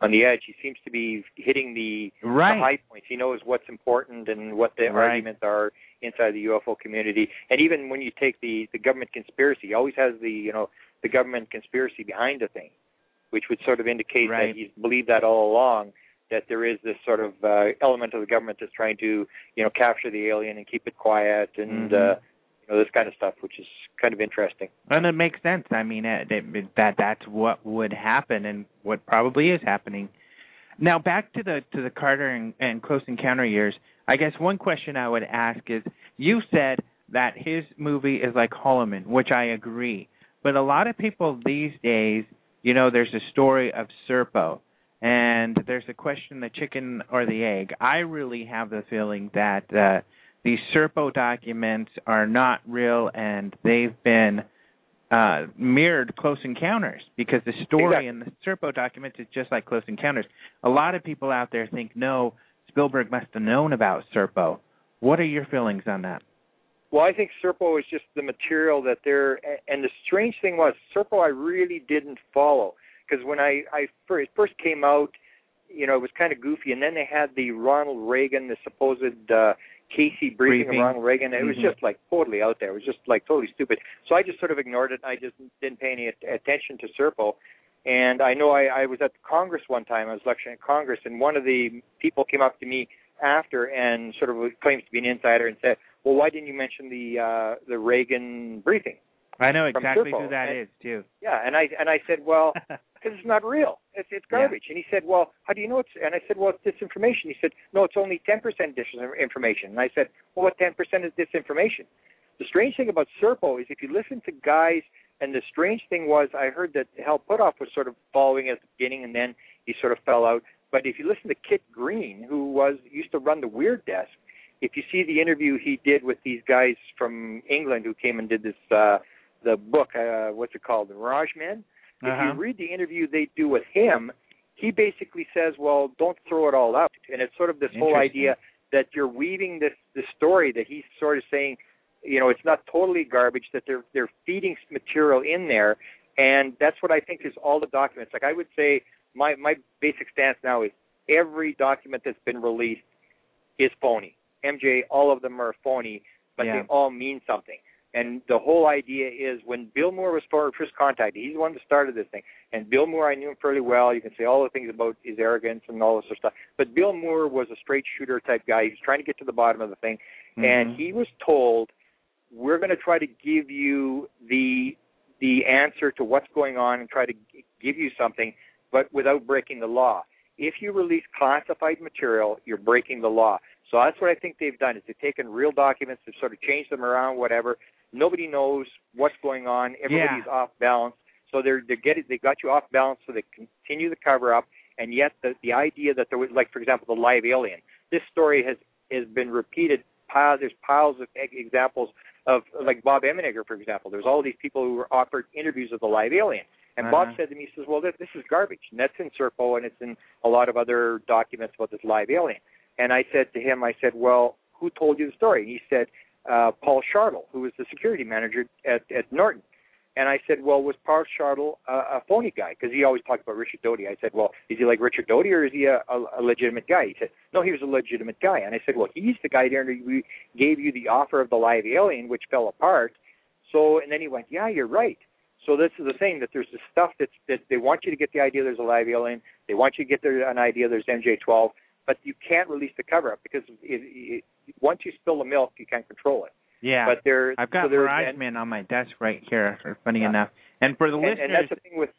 on the edge. He seems to be hitting the, Right. the high points. He knows what's important and what the Right. arguments are inside the UFO community. And even when you take the the government conspiracy, he always has the you know the government conspiracy behind the thing, which would sort of indicate Right. that he's believed that all along. That there is this sort of uh, element of the government that's trying to you know capture the alien and keep it quiet and Mhm. uh, you know this kind of stuff, which is kind of interesting. And it makes sense. I mean, it, it, that that's what would happen, and what probably is happening. Now, back to the to the Carter and, and Close Encounter years. I guess one question I would ask is: You said that his movie is like Holloman, which I agree. But a lot of people these days, you know, there's a story of Serpo, and there's a question: the chicken or the egg. I really have the feeling that. uh these Serpo documents are not real and they've been uh, mirrored Close Encounters because the story Exactly. in the Serpo documents is just like Close Encounters. A lot of people out there think, no, Spielberg must have known about Serpo. What are your feelings on that? Well, I think Serpo is just the material that they're. And the strange thing was, Serpo I really didn't follow because when I I first first came out, you know, it was kind of goofy, and then they had the Ronald Reagan, the supposed uh, Casey briefing, Briefing. of Ronald Reagan. It was Mhm. just like totally out there. It was just like totally stupid. So I just sort of ignored it. I just didn't pay any at- attention to Serpo. And I know I, I was at Congress one time. I was lecturing at Congress, and one of the people came up to me after and sort of claims to be an insider and said, "Well, why didn't you mention the uh, the Reagan briefing?" I know exactly who that and- is too. Yeah, and I and I said, "Well, because it's not real. It's it's Yeah. garbage." And he said, "Well, how do you know it's?" And I said, "Well, it's disinformation." He said, "No, it's only 10% disinformation." And I said, "Well, what 10% is disinformation?" The strange thing about Serpo is if you listen to guys, and the strange thing was I heard that Hal Puthoff was sort of following at the beginning, and then he sort of fell out. But if you listen to Kit Green, who was used to run the Weird Desk, if you see the interview he did with these guys from England who came and did this uh the book, uh what's it called, The Mirage Men? If Uh-huh. you read the interview they do with him, he basically says, "Well, don't throw it all out." And it's sort of this whole idea that you're weaving this this story that he's sort of saying, you know, it's not totally garbage that they're they're feeding material in there, and that's what I think is all the documents. Like I would say, my my basic stance now is every document that's been released is phony. MJ, all of them are phony, but Yeah. they all mean something. And the whole idea is when Bill Moore was first contacted, he's the one that started this thing. And Bill Moore, I knew him fairly well. You can say all the things about his arrogance and all this sort of stuff. But Bill Moore was a straight shooter type guy. He was trying to get to the bottom of the thing. And Mhm. he was told, we're going to try to give you the the answer to what's going on and try to g- give you something, but without breaking the law. If you release classified material, you're breaking the law. So that's what I think they've done is they've taken real documents, they've sort of changed them around, whatever. Nobody knows what's going on. Everybody's off balance. So they're they're getting they got you off balance so they continue the cover up and yet the the idea that there was like for example the live alien. This story has has been repeated pile there's piles of examples of like Bob Emenegger, for example. There's all these people who were offered interviews of the live alien. And Bob Uh-huh. said to me, he says, Well, this, this is garbage. And that's in Serpo and it's in a lot of other documents about this live alien. And I said to him, I said, Well, who told you the story? And he said, uh, Paul Shartle, who was the security manager at, at Norton. And I said, Well, was Paul Shartle a, a phony guy? Because he always talked about Richard Doty. I said, Well, is he like Richard Doty or is he a, a, a legitimate guy? He said, No, he was a legitimate guy. And I said, Well, he's the guy there who gave you the offer of the live alien, which fell apart. So, and then he went, Yeah, you're right. So this is the thing that there's this stuff that's that they want you to get the idea there's a live alien. They want you to get there an idea there's MJ12, but you can't release the cover up because it, it, once you spill the milk, you can't control it. Yeah. But there, I've got so and, on my desk right here. Funny Yeah. enough, and for the and, listeners, and that's the thing with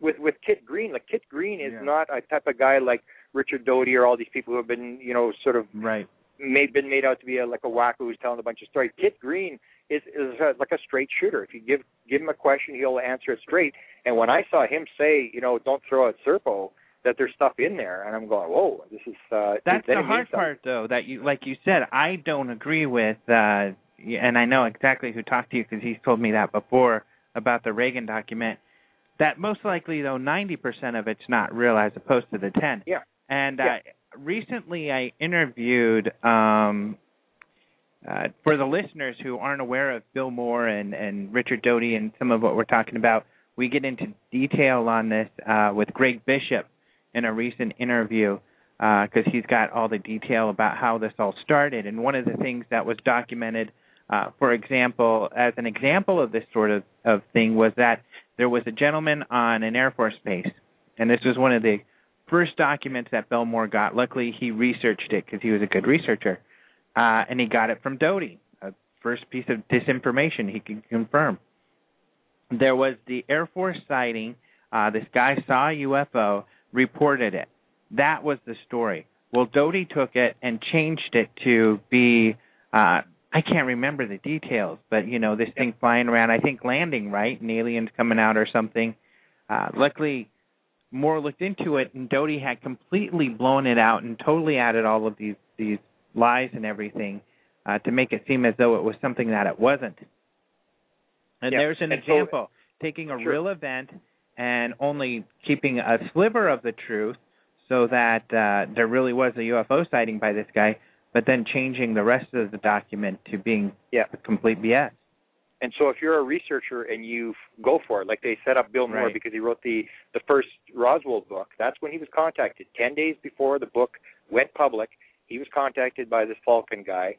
with with Kit Green. Like Kit Green is Yeah. not a type of guy like Richard Doty or all these people who have been, you know, sort of right? made been made out to be a, like a wacko who's telling a bunch of stories. Kit Green is is a, like a straight shooter. If you give give him a question, he'll answer it straight. And when I saw him say, you know, don't throw out Serpo, that there's stuff in there, and I'm going, whoa, this is. uh That's the hard part, though. That you, like you said, I don't agree with, uh and I know exactly who talked to you because he's told me that before about the Reagan document. That most likely, though, 90% of it's not real as opposed to the 10. Yeah. And Yeah. uh, recently, I interviewed um, uh, for the listeners who aren't aware of Bill Moore and and Richard Doty and some of what we're talking about. We get into detail on this uh, with Greg Bishop in a recent interview because he's got all the detail about how this all started. And one of the things that was documented, uh, for example, as an example of this sort of, of thing, was that there was a gentleman on an Air Force base, and this was one of the first documents that Bill Moore got. Luckily, he researched it because he was a good researcher, uh, and he got it from Doty. A first piece of disinformation he could confirm. There was the Air Force sighting. Uh, this guy saw a UFO, reported it. That was the story. Well, Doty took it and changed it to be. Uh, I can't remember the details, but you know this thing flying around. I think landing right, and aliens coming out or something. Uh, luckily, Moore looked into it, and Doty had completely blown it out and totally added all of these these lies and everything uh, to make it seem as though it was something that it wasn't. And Yeah, there's an and so- example: taking a Sure. real event and only keeping a sliver of the truth, so that uh, there really was a UFO sighting by this guy, but then changing the rest of the document to being Yeah. complete BS. And so, if you're a researcher and you f- go for it, like they set up Bill Moore Right. because he wrote the the first Roswell book, that's when he was contacted. Ten days before the book went public, he was contacted by this Falcon guy,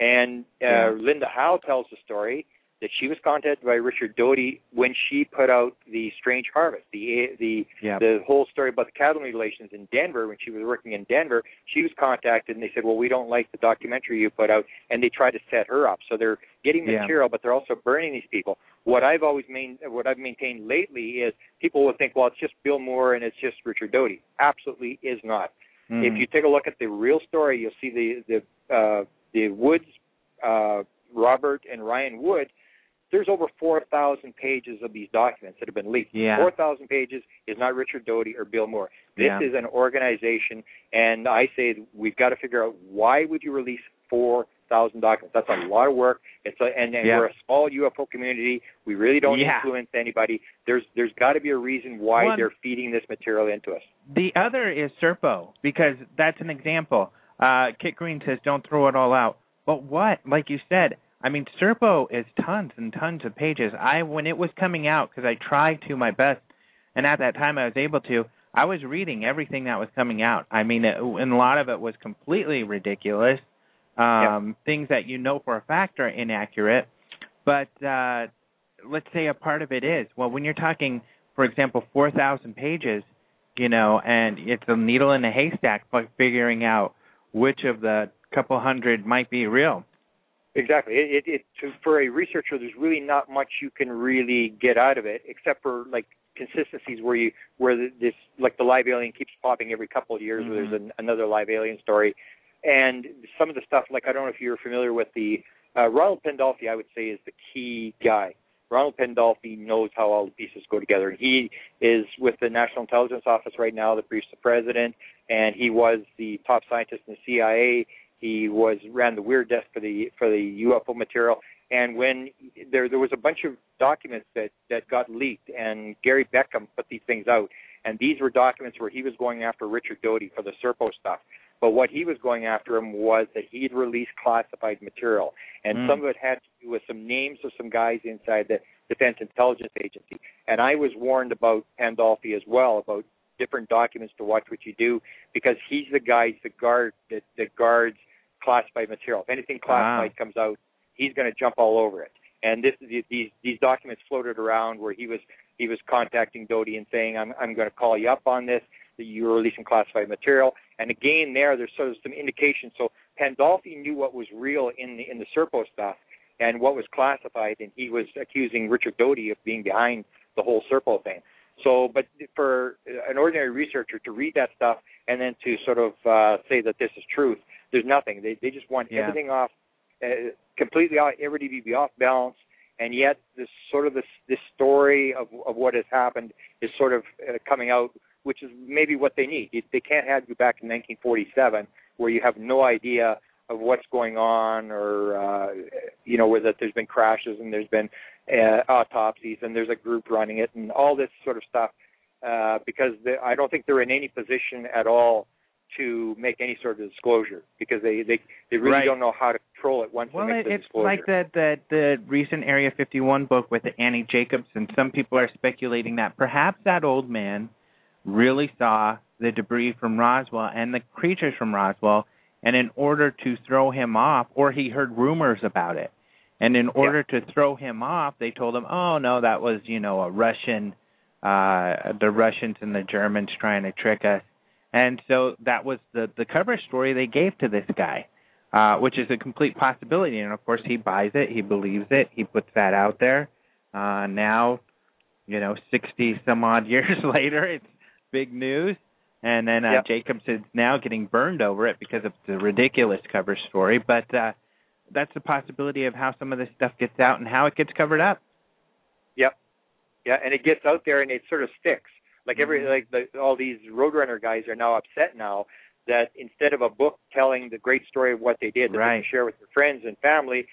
and uh, Yeah. Linda Howe tells the story that she was contacted by Richard Doty when she put out the Strange Harvest, the the Yeah. the whole story about the cattle mutilations in Denver when she was working in Denver. She was contacted and they said, "Well, we don't like the documentary you put out," and they tried to set her up. So they're getting Yeah. material, but they're also burning these people. What I've always main, what I've maintained lately is people will think, "Well, it's just Bill Moore and it's just Richard Doty." Absolutely is not. Mhm. If you take a look at the real story, you'll see the the uh, the Woods, uh, Robert and Ryan Wood. There's over 4,000 pages of these documents that have been leaked. Yeah. 4,000 pages is not Richard Doty or Bill Moore. This Yeah. is an organization, and I say we've got to figure out why would you release 4,000 documents? That's a lot of work. It's a, and, and Yeah. we're a small UFO community. We really don't Yeah. influence anybody. There's there's got to be a reason why One- they're feeding this material into us. The other is Serpo because that's an example. Uh, Kit Green says don't throw it all out. But what? Like you said, I mean Serpo is tons and tons of pages. I when it was coming out because I tried to my best, and at that time I was able to. I was reading everything that was coming out. I mean, it, and a lot of it was completely ridiculous. Um, Things that you know for a fact are inaccurate. But uh, let's say a part of it is well, when you're talking, for example, four thousand pages you know, and it's a needle in a haystack, but figuring out which of the couple hundred might be real. Exactly. It, it, it to, for a researcher, there's really not much you can really get out of it, except for like consistencies where you where the, this like the live alien keeps popping every couple of years. Where there's an, another live alien story, and some of the stuff like I don't know if you're familiar with the uh, Ronald Pandolfi. I would say is the key guy. Ronald Pandolfi knows how all the pieces go together. And he is with the National Intelligence Office right now that briefs the president, and he was the top scientist in the CIA. He was ran the Weird Desk for the for the UFO material. And when there there was a bunch of documents that that got leaked, and Gary Bekkum put these things out, and these were documents where he was going after Richard Doty for the Serpo stuff. But what he was going after him was that he'd released classified material, and Mm. some of it had to do with some names of some guys inside the Defense Intelligence Agency. And I was warned about Pandolfi as well about different documents to watch what you do because he's the guy the guard that, that guards classified material. If anything ah. classified comes out, he's going to jump all over it. And this these these documents floated around where he was he was contacting Doty and saying I'm I'm going to call you up on this that you're releasing classified material. And again, there there's sort of some indication. So Pandolfi knew what was real in the in the Serpo stuff and what was classified, and he was accusing Richard Doty of being behind the whole Serpo thing. So, but for an ordinary researcher to read that stuff and then to sort of uh, say that this is truth, there's nothing. They they just want Yeah. everything off, uh, completely off, everything to be off balance, and yet this sort of this this story of of what has happened is sort of uh, coming out, which is maybe what they need. They can't have you back in 1947 where you have no idea of what's going on or uh you know where that there's been crashes and there's been uh, autopsies and there's a group running it and all this sort of stuff uh because they, I don't think they're in any position at all to make any sort of disclosure because they they they really Right. don't know how to control it once Well, they it, make the it's disclosure. like that the the recent Area 51 book with Annie Jacobs, and some people are speculating that perhaps that old man really saw the debris from Roswell and the creatures from Roswell, and in order to throw him off, or he heard rumors about it, and in order to throw him off, they told him, "Oh no, that was you know a Russian, uh the Russians and the Germans trying to trick us." And so that was the the cover story they gave to this guy, uh, which is a complete possibility. And of course, he buys it, he believes it, he puts that out there. Uh, now, you know, 60 some odd years later, it's big news. And then uh, yep. Jacobs is now getting burned over it because of the ridiculous cover story. But uh, that's the possibility of how some of this stuff gets out and how it gets covered up. Yep. Yeah, and it gets out there and it sort of sticks. Like every mm-hmm. like the, all these Roadrunner guys are now upset now that instead of a book telling the great story of what they did that right. they can share with their friends and family,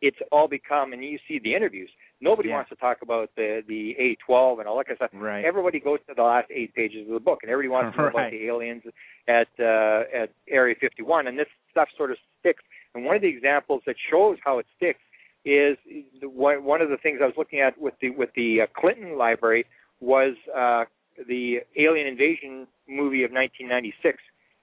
it's all become and you see the interviews. Nobody yeah. wants to talk about the the A12 and all that kind of stuff. Right. Everybody goes to the last eight pages of the book, and everybody wants to know right. about the aliens at uh, at Area 51, and this stuff sort of sticks. And one of the examples that shows how it sticks is the, one one of the things I was looking at with the with the uh, Clinton Library was uh, the Alien Invasion movie of 1996,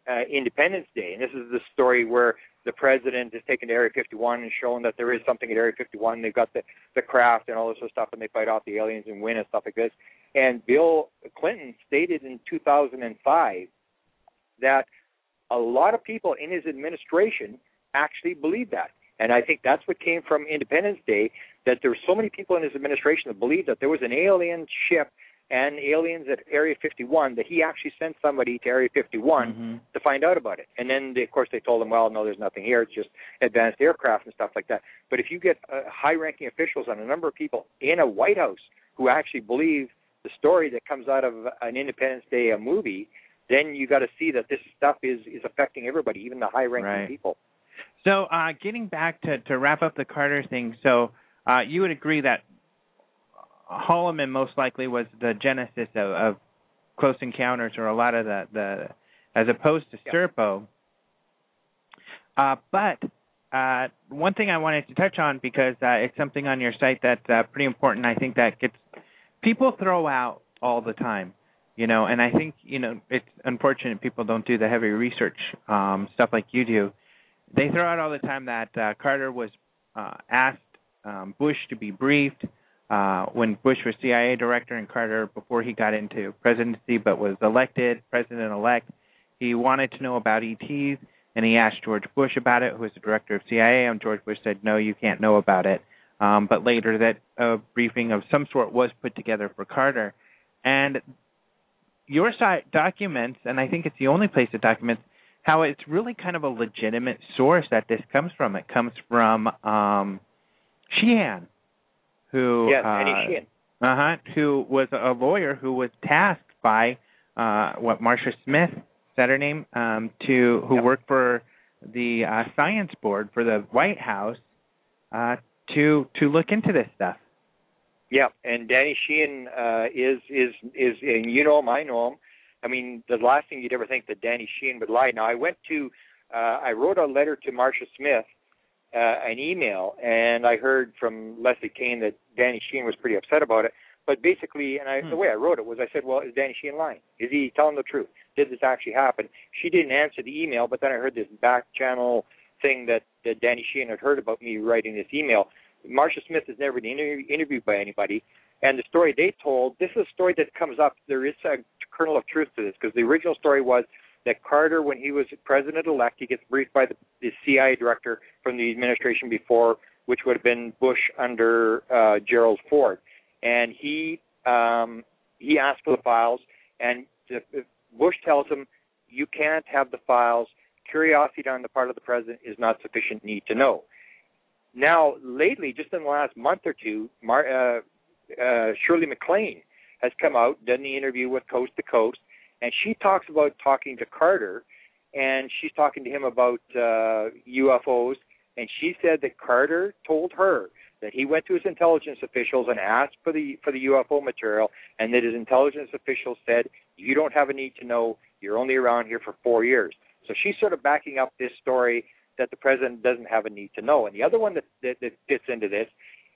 uh, Independence Day, and this is the story where the president is taken to Area 51 and shown that there is something at Area 51. They've got the the craft and all this sort of stuff, and they fight off the aliens and win and stuff like this. And Bill Clinton stated in 2005 that a lot of people in his administration actually believed that. And I think that's what came from Independence Day, that there were so many people in his administration that believed that there was an alien ship and aliens at Area 51 that he actually sent somebody to Area 51 mm-hmm. to find out about it. And then, they, of course, they told him, well, no, there's nothing here. It's just advanced aircraft and stuff like that. But if you get uh, high-ranking officials and a number of people in a White House who actually believe the story that comes out of an Independence Day a movie, then you got to see that this stuff is is affecting everybody, even the high-ranking right. people. So, uh, getting back to to wrap up the Carter thing, so uh, you would agree that Holloman most likely was the genesis of, of Close Encounters, or a lot of the the, as opposed to. Serpo. Uh, but uh, one thing I wanted to touch on because uh, it's something on your site that's uh, pretty important. I think that gets people throw out all the time, you know, and I think you know it's unfortunate people don't do the heavy research um, stuff like you do. They throw out all the time that uh, Carter was uh, asked um, Bush to be briefed uh, when Bush was CIA director and Carter before he got into presidency, but was elected president-elect. He wanted to know about ETs, and he asked George Bush about it, who was the director of CIA, and George Bush said, "No, you can't know about it." Um, but later, that a briefing of some sort was put together for Carter, and your site documents, and I think it's the only place it documents how it's really kind of a legitimate source that this comes from. It comes from um, Sheehan, who uh, Sheehan. uh-huh, who was a lawyer who was tasked by uh, what Marcia Smith said her name um, to who yep. worked for the uh, science board for the White House uh, to to look into this stuff. Yeah, and Danny Sheehan uh, is is is and you know him, I know him. I mean, the last thing you'd ever think that Danny Sheehan would lie. Now, I went to, uh, I wrote a letter to Marcia Smith, uh, an email, and I heard from Leslie Kean that Danny Sheehan was pretty upset about it. But basically, and I, hmm. the way I wrote it was, I said, "Well, is Danny Sheehan lying? Is he telling the truth? Did this actually happen?" She didn't answer the email, but then I heard this back channel thing that, that Danny Sheehan had heard about me writing this email. Marcia Smith has never been inter- interviewed by anybody, and the story they told, this is a story that comes up. There is a kernel of truth to this because the original story was that Carter, when he was president elect, he gets briefed by the, the CIA director from the administration before, which would have been Bush under uh, Gerald Ford, and he um, he asked for the files, and Bush tells him, "You can't have the files. Curiosity on the part of the president is not sufficient need to know." Now, lately, just in the last month or two, Mar- uh, uh, Shirley MacLaine has come out, done the interview with Coast to Coast, and she talks about talking to Carter, and she's talking to him about uh, UFOs, and she said that Carter told her that he went to his intelligence officials and asked for the for the UFO material, and that his intelligence officials said, "You don't have a need to know. You're only around here for four years." So she's sort of backing up this story that the president doesn't have a need to know. And the other one that that, that fits into this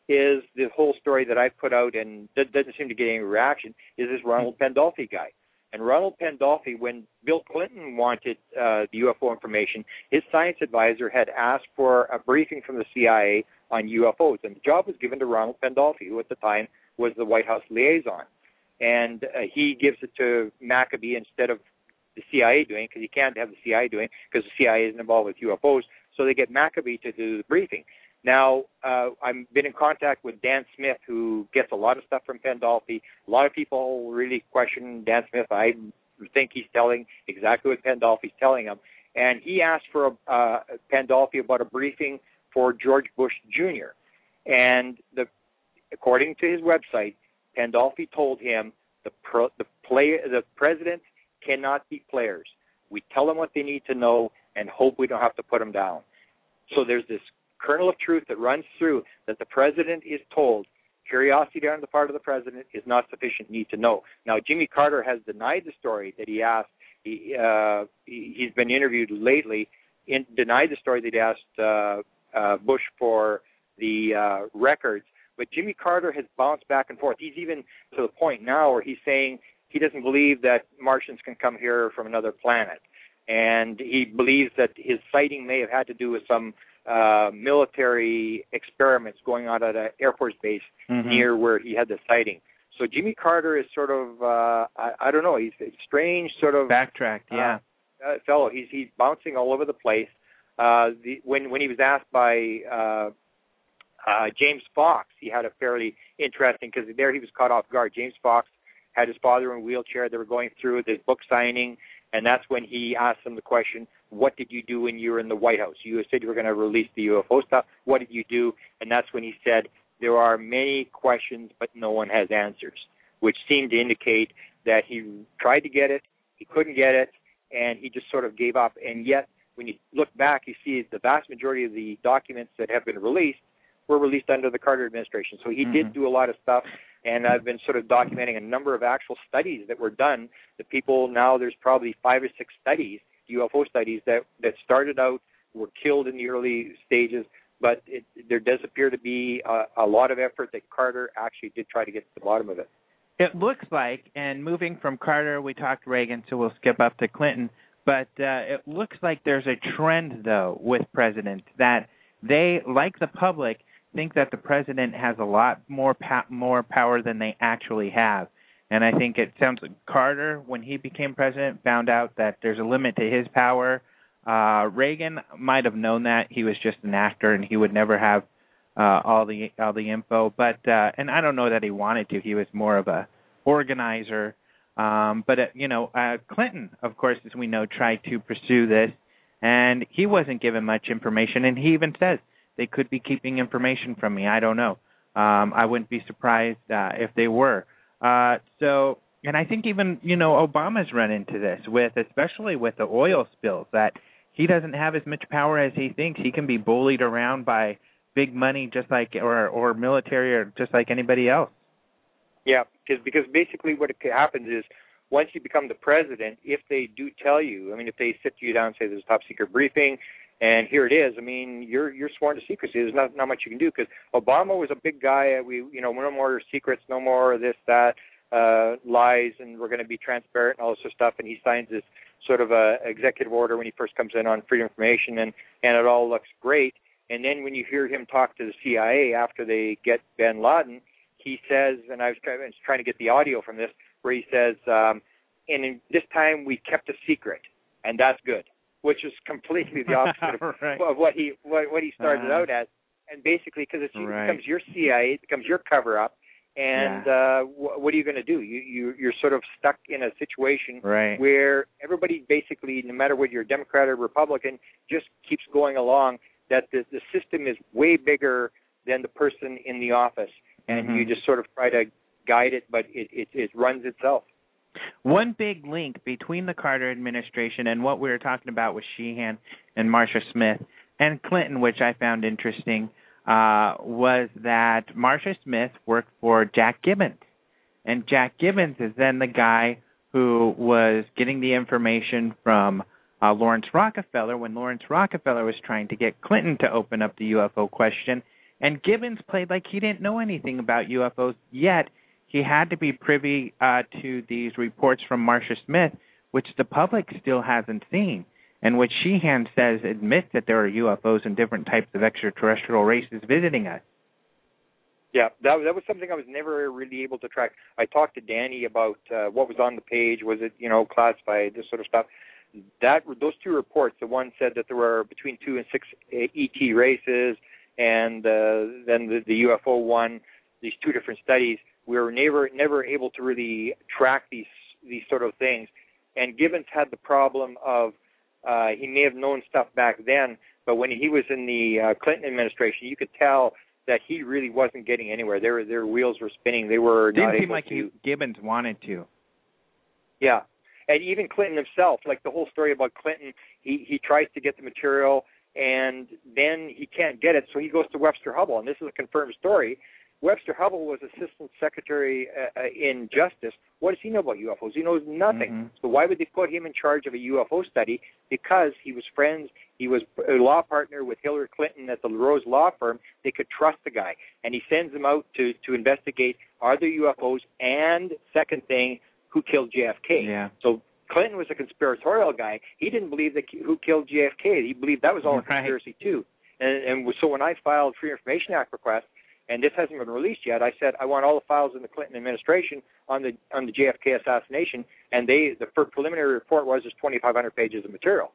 is the whole story that I put out and that doesn't seem to get any reaction is this Ronald Pandolfi guy. And Ronald Pandolfi, when Bill Clinton wanted uh, the UFO information, his science advisor had asked for a briefing from the CIA on UFOs, and the job was given to Ronald Pandolfi, who at the time was the White House liaison. And uh, he gives it to Maccabee instead of the CIA doing because he can't have the CIA doing because the CIA isn't involved with UFOs. So they get Maccabee to do the briefing. Now, uh, I've been in contact with Dan Smith, who gets a lot of stuff from Pandolfi. A lot of people really question Dan Smith. I think he's telling exactly what Pandolfi's telling him. And he asked for a, uh, Pandolfi about a briefing for George Bush Jr. And the, according to his website, Pandolfi told him the pro, the play the presidents cannot be players. We tell them what they need to know and hope we don't have to put them down. So there's this kernel of truth that runs through that the president is told curiosity on the part of the president is not sufficient need to know. Now Jimmy Carter has denied the story that he asked. He, uh, he he's been interviewed lately, in, denied the story that he asked uh, uh, Bush for the uh, records. But Jimmy Carter has bounced back and forth. He's even to the point now where he's saying he doesn't believe that Martians can come here from another planet, and he believes that his sighting may have had to do with some uh, military experiments going on at an Air Force base mm-hmm. near where he had the sighting. So Jimmy Carter is sort of uh, I, I don't know he's a strange sort of backtracked yeah uh, uh, fellow. He's he's bouncing all over the place. Uh, the, when when he was asked by uh, uh, James Fox, he had a fairly interesting because there he was caught off guard. James Fox had his father in a wheelchair. They were going through this book signing, and that's when he asked him the question, "What did you do when you were in the White House? You said you were going to release the UFO stuff. What did you do?" And that's when he said, "There are many questions, but no one has answers," which seemed to indicate that he tried to get it, he couldn't get it, and he just sort of gave up. And yet, when you look back, you see the vast majority of the documents that have been released were released under the Carter administration. So he mm-hmm. did do a lot of stuff, and I've been sort of documenting a number of actual studies that were done. The people now there's probably five or six studies, UFO studies that that started out were killed in the early stages, but it, there does appear to be a, a lot of effort that Carter actually did try to get to the bottom of it. It looks like, and moving from Carter, we talked Reagan, so we'll skip up to Clinton. But uh, it looks like there's a trend, though, with presidents that they, like the public, think that the president has a lot more pa- more power than they actually have. And I think it sounds like Carter, when he became president, found out that there's a limit to his power. Uh, Reagan might have known that he was just an actor and he would never have uh, all the all the info. But uh, and I don't know that he wanted to. He was more of a organizer. Um, but uh, you know, uh, Clinton, of course, as we know, tried to pursue this, and he wasn't given much information. And he even says they could be keeping information from me. I don't know. Um, I wouldn't be surprised uh, if they were. Uh, so, and I think even you know Obama's run into this with, especially with the oil spills, that he doesn't have as much power as he thinks. He can be bullied around by big money, just like or or military, or just like anybody else. Yeah, because because basically what happens is once you become the president, if they do tell you, I mean, if they sit you down and say there's a top secret briefing, and here it is. I mean, you're you're sworn to secrecy. There's not not much you can do because Obama was a big guy. We you know no more secrets, no more this that uh, lies, and we're going to be transparent and all this sort of stuff. And he signs this sort of a executive order when he first comes in on freedom of information, and and it all looks great. And then when you hear him talk to the CIA after they get Bin Laden, he says, and I was trying to get the audio from this, where he says, um, and in, this time we kept a secret, and that's good which is completely the opposite of, right. of what he what, what he started uh, out as. And basically, because it right. becomes your CIA, it becomes your cover up, and yeah. uh, wh- what are you going to do? You you you're sort of stuck in a situation right. where everybody basically, no matter whether you're Democrat or Republican, just keeps going along. That the the system is way bigger than the person in the office, and mm-hmm. you just sort of try to guide it, but it it, it runs itself. One big link between the Carter administration and what we were talking about with Sheehan and Marcia Smith and Clinton, which I found interesting, uh, was that Marcia Smith worked for Jack Gibbons. And Jack Gibbons is then the guy who was getting the information from uh, Laurance Rockefeller when Laurance Rockefeller was trying to get Clinton to open up the UFO question. And Gibbons played like he didn't know anything about UFOs, yet he had to be privy uh, to these reports from Marcia Smith, which the public still hasn't seen, and which Sheehan says admits that there are UFOs and different types of extraterrestrial races visiting us. Yeah, that that was something I was never really able to track. I talked to Danny about uh, what was on the page. Was it you know classified this sort of stuff? That those two reports. The one said that there were between two and six ET races, and uh, then the, the UFO one. These two different studies. We were never never able to really track these these sort of things. And Gibbons had the problem of uh, he may have known stuff back then, but when he was in the uh, Clinton administration, you could tell that he really wasn't getting anywhere. Their their wheels were spinning. They were Didn't not seem able like to. Gibbons wanted to. Yeah, and even Clinton himself, like the whole story about Clinton, he he tries to get the material and then he can't get it, so he goes to Webster Hubbell, and this is a confirmed story. Webster Hubbell was Assistant Secretary uh, uh, in Justice. What does he know about UFOs? He knows nothing. Mhm. So why would they put him in charge of a UFO study? Because he was friends. He was a law partner with Hillary Clinton at the Rose Law Firm. They could trust the guy, and he sends them out to to investigate are there UFOs, and second thing, who killed JFK. Yeah. So Clinton was a conspiratorial guy. He didn't believe that who killed JFK. He believed that was all a Right. conspiracy too. And, and so when I filed Free Information Act request, and this hasn't been released yet, I said I want all the files in the Clinton administration on the on the JFK assassination. And they the first preliminary report was there's 2,500 pages of material.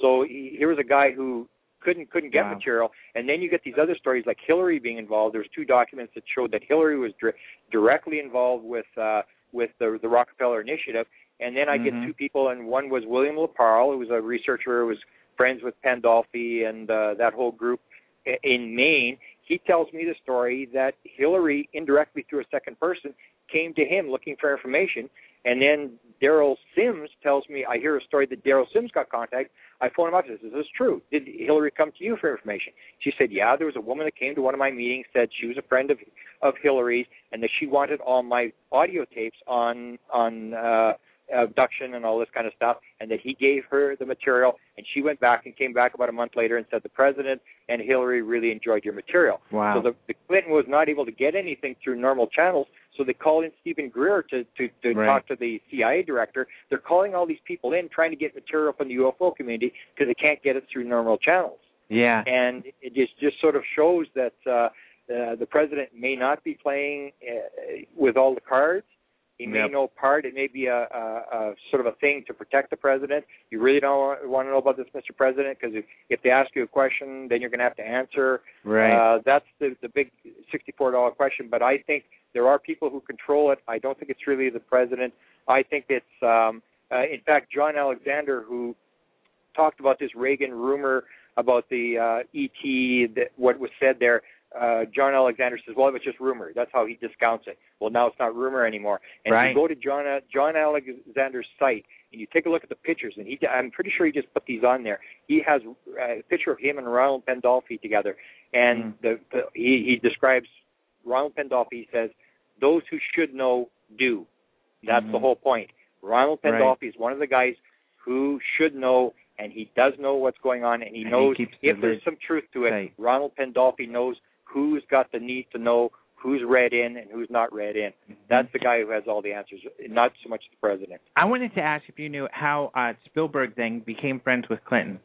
So he, here was a guy who couldn't couldn't get Wow. material, and then you get these other stories like Hillary being involved. There's two documents that showed that Hillary was dir- directly involved with uh, with the the Rockefeller Initiative, and then I Mhm. get two people, and one was William LaParle, who was a researcher who was friends with Pandolfi and uh, that whole group in Maine. He tells me the story that Hillary, indirectly through a second person, came to him looking for information, and then Derrel Sims tells me I hear a story that Derrel Sims got contact. I phone him up and says, "Is this true? Did Hillary come to you for information?" She said, "Yeah, there was a woman that came to one of my meetings, said she was a friend of of Hillary's, and that she wanted all my audio tapes on on uh, abduction and all this kind of stuff, and that he gave her the material, and she went back and came back about a month later and said the president and Hillary really enjoyed your material. Wow. So the, the Clinton was not able to get anything through normal channels, so they called in Steven Greer to to, to Right. talk to the CIA director. They're calling all these people in, trying to get material from the UFO community because they can't get it through normal channels yeah. and it just just sort of shows that uh, uh, the president may not be playing uh, with all the cards. He may Yep. know part. It may be a, a, a sort of a thing to protect the president. You really don't want to know about this, Mr. President, because if, if they ask you a question, then you're going to have to answer. Right. Uh, that's the the big sixty-four dollar question. But I think there are people who control it. I don't think it's really the president. I think it's, um, uh, in fact, John Alexander who talked about this Reagan rumor about the uh, ET, that what was said there. Uh, John Alexander says, "Well, it was just rumor." That's how he discounts it. Well, now it's not rumor anymore. And Right. you go to John uh, John Alexander's site and you take a look at the pictures, and he I'm pretty sure he just put these on there. He has uh, a picture of him and Ronald Pandolfi together, and Mm. the, the he he describes Ronald Pandolfi. He says, "Those who should know do." That's the Mhm. whole point. Ronald Right. Is one of the guys who should know, and he does know what's going on, and he And he knows the if there's some truth to it. tight. Ronald Pandolfi knows who's got the need to know who's read in and who's not read in. Mm-hmm. That's the guy who has all the answers, not so much the president. I wanted to ask if you knew how uh, Spielberg then became friends with Clinton.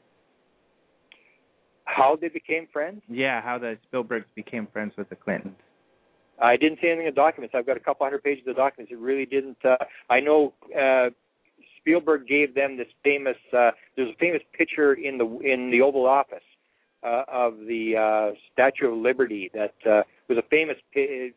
How they became friends? Yeah, how the Spielbergs became friends with the Clintons. I didn't see anything in the documents. I've got a couple hundred pages of documents. It really didn't. Uh, I know uh, Spielberg gave them this famous. Uh, there's a famous picture in the in the Oval Office uh, of the uh, Statue of Liberty that uh, was a famous pi-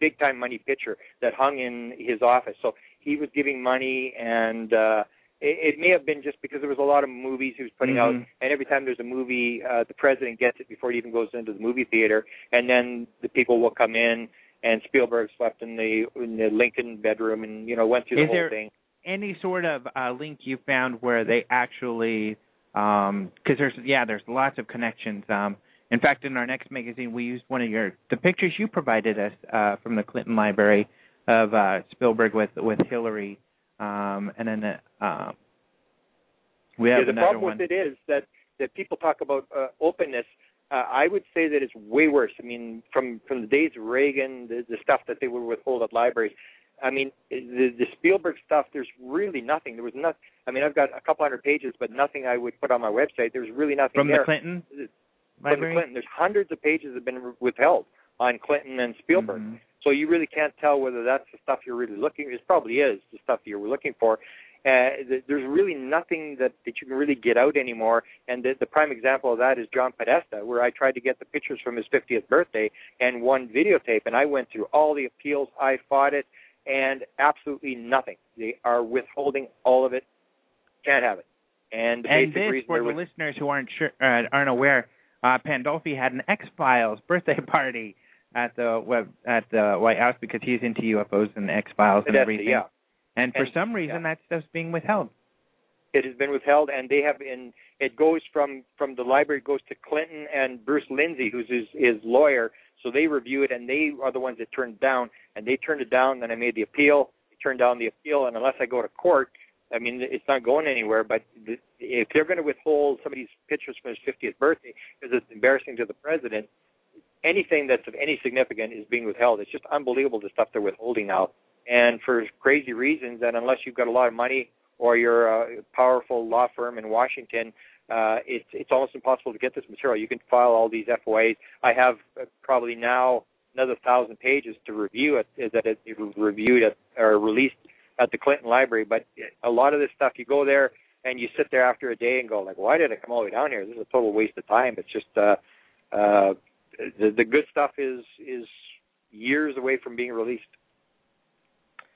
big time money picture that hung in his office. So he was giving money, and uh, it, it may have been just because there was a lot of movies he was putting out, Mhm. and every time there's a movie, uh, the president gets it before it even goes into the movie theater, and then the people will come in. And Spielberg slept in the in the Lincoln bedroom, and you know went through the Is whole there- thing. Any sort of uh, link you found where they actually, because there's yeah, there's lots of connections. Um, in fact, in our next magazine, we used one of your the pictures you provided us uh, from the Clinton Library of uh, Spielberg with with Hillary, um, and then uh, we have yeah, the another problem one. with it is that that people talk about uh, openness. Uh, I would say that it's way worse. I mean, from from the days of Reagan, the, the stuff that they would withhold at libraries. I mean, the, the Spielberg stuff. There's really nothing. There was not. I mean, I've got a couple hundred pages, but nothing I would put on my website. There's really nothing from there the Clinton from the Clinton. There's hundreds of pages that have been withheld. on Clinton and Spielberg. Mm-hmm. So you really can't tell whether that's the stuff you're really looking. It probably is the stuff you're looking for. Uh, th- there's really nothing that that you can really get out anymore. And the, the prime example of that is John Podesta, where I tried to get the pictures from his 50th birthday and one videotape, and I went through all the appeals. I fought it, and absolutely nothing. They are withholding all of it. Can't have it. And the And basic this, reason for the listeners who aren't sure, uh, aren't aware, uh, Pandolfi had an X Files birthday party at the web at the White House because he's into UFOs and X Files and everything. yeah. And for And- some reason, yeah. that stuff's being withheld. It has been withheld and they have been it goes from from the library goes to clinton and bruce lindsey who's his his lawyer. So they review it and they are the ones that turned it down. And they turned it down then i made the appeal. They turned down the appeal and unless i go to court i mean it's not going anywhere. But the, if they're going to withhold somebody's pictures from his 50th birthday because it's embarrassing to the president anything that's of any significance is being withheld. It's just unbelievable the stuff they're withholding now. And for crazy reasons and unless you've got a lot of money or you're a powerful law firm in Washington, uh, it's it's almost impossible to get this material. You can file all these FOAs. I have uh, probably now another thousand pages to review it that it, it reviewed at, or released at the Clinton Library. But a lot of this stuff, you go there and you sit there after a day and go like, why did I come all the way down here? This is a total waste of time. It's just uh, uh, the the good stuff is is years away from being released.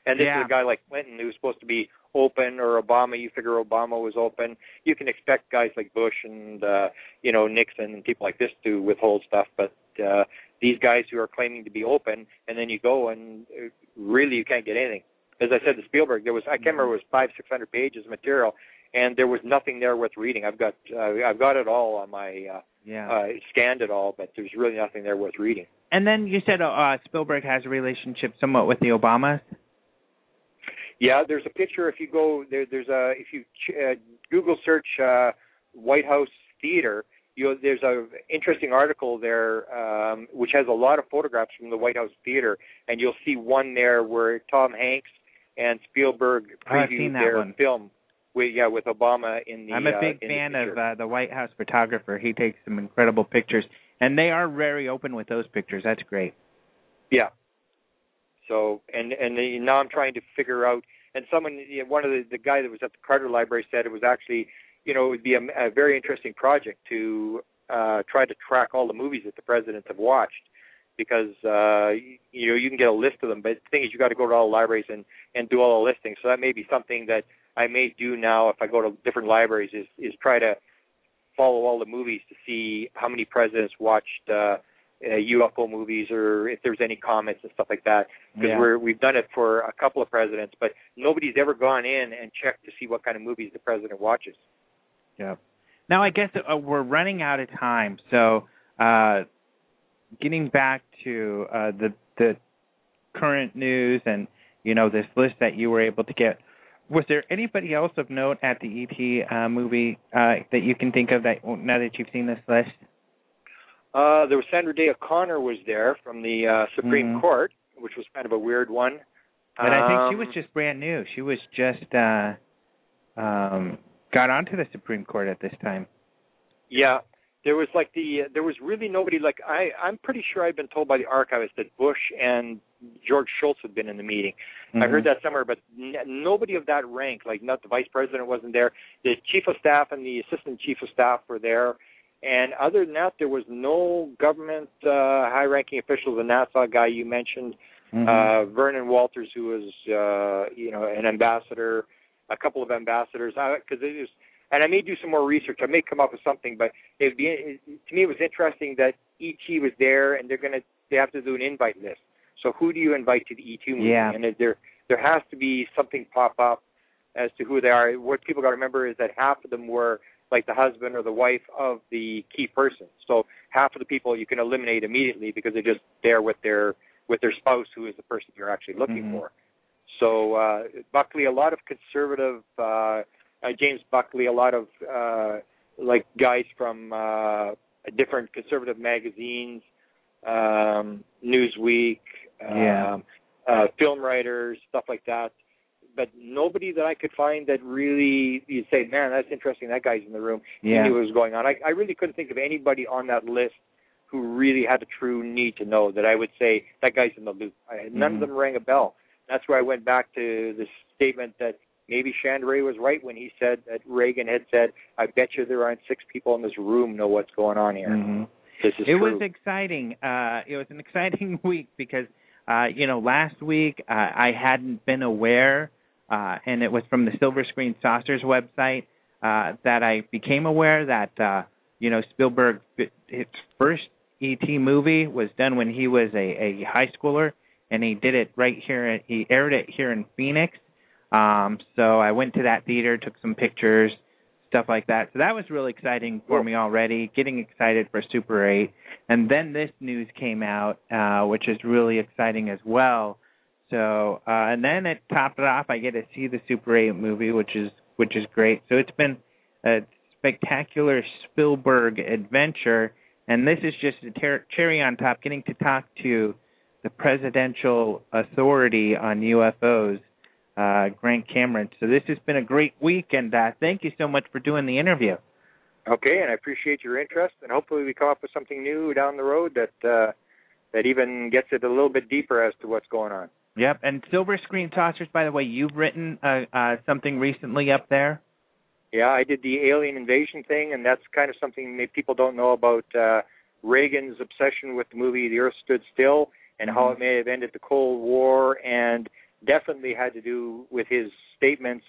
And this Yeah. is a guy like Clinton who's supposed to be open, or Obama. You figure Obama was open. You can expect guys like Bush and uh, you know Nixon and people like this to withhold stuff, but uh, these guys who are claiming to be open, and then you go and uh, really you can't get anything. As I said to Spielberg, there was I can't remember it was five six hundred pages of material, and there was nothing there worth reading. I've got uh, I've got it all on my uh, Yeah. uh, scanned it all, but there's really nothing there worth reading. and then you said uh, Spielberg has a relationship somewhat with the Obamas. Yeah, there's a picture. If you go there, there's a if you ch- uh, Google search uh, White House Theater, you there's a interesting article there um, which has a lot of photographs from the White House Theater, and you'll see one there where Tom Hanks and Spielberg Oh, previewed that their one. film. With, yeah, with Obama in the. I'm a uh, big the fan of uh, the White House photographer. He takes some incredible pictures, and they are very open with those pictures. That's great. Yeah. So and and the, now I'm trying to figure out. And someone, you know, one of the the guy that was at the Carter Library said it was actually, you know, it would be a, a very interesting project to uh try to track all the movies that the presidents have watched because uh you, know you can get a list of them but the thing is you got to go to all the libraries and and do all the listings. So that may be something that I may do now if I go to different libraries is is try to follow all the movies to see how many presidents watched uh uh, UFO movies or if there's any comments and stuff like that because Yeah. we're we've done it for a couple of presidents, but nobody's ever gone in and checked to see what kind of movies the president watches. Yeah. Now I guess uh, we're running out of time, so uh, getting back to uh, the the current news and you know this list that you were able to get. Was there anybody else of note at the ET uh, movie uh, that you can think of that now that you've seen this list? Uh, there was Sandra Day O'Connor was there from the uh, Supreme Mhm. Court, which was kind of a weird one. But I think she Um, was just brand new. She was just uh, um, got onto the Supreme Court at this time. Yeah, there was like the there was really nobody like I I'm pretty sure I've been told by the archivist that Bush and George Shultz had been in the meeting. I Mm-hmm. heard that somewhere, but n- nobody of that rank, like not the vice president wasn't there. The chief of staff and the assistant chief of staff were there. And other than that, there was no government uh, high-ranking officials. The NASA guy you mentioned, Mhm. uh, Vernon Walters, who was, uh, you know, an ambassador, a couple of ambassadors. Because it is, and I may do some more research. I may come up with something, but it'd be it, to me it was interesting that ET was there, and they're gonna they have to do an invite list. So who do you invite to the ET meeting? Yeah. And is there there has to be something pop up as to who they are. What people got to remember is that half of them were like the husband or the wife of the key person. So half of the people you can eliminate immediately because they're just there with their with their spouse, who is the person you're actually looking Mhm. for. So uh, Buckley, a lot of conservative uh, uh, James Buckley, a lot of uh, like guys from uh, different conservative magazines, um, Newsweek, Yeah. um, uh, film writers, stuff like that. But nobody that I could find that really you'd say, man, that's interesting. That guy's in the room. Yeah. He knew what was going on. I, I really couldn't think of anybody on that list who really had a true need to know that I would say that guy's in the loop. I, none Mhm. of them rang a bell. That's where I went back to this statement that maybe Shandera was right when he said that Reagan had said, "I bet you there aren't six people in this room know what's going on here." Mhm. This is it true. was exciting. Uh, it was an exciting week because, uh, you know, last week uh, I hadn't been aware, uh, and it was from the Silver Screen Saucers website uh, that I became aware that, uh, you know, Spielberg, his first ET movie was done when he was a, a high schooler, and he did it right here. He aired it here in Phoenix. Um, so I went to that theater, took some pictures, stuff like that. So that was really exciting for me already, getting excited for Super 8. And then this news came out, uh, which is really exciting as well. So, uh, and then it topped it off. I get to see the Super 8 movie, which is which is great. So it's been a spectacular Spielberg adventure, and this is just a ter- cherry on top. Getting to talk to the presidential authority on UFOs, uh, Grant Cameron. So this has been a great week, and uh, thank you so much for doing the interview. Okay, and I appreciate your interest, and hopefully we come up with something new down the road that uh, that even gets it a little bit deeper as to what's going on. Yep, and Silver Screen Saucers. By the way, you've written uh, uh, something recently up there. Yeah, I did the alien invasion thing, and that's kind of something people don't know about uh, Reagan's obsession with the movie The Earth Stood Still and how it may have ended the Cold War, and definitely had to do with his statements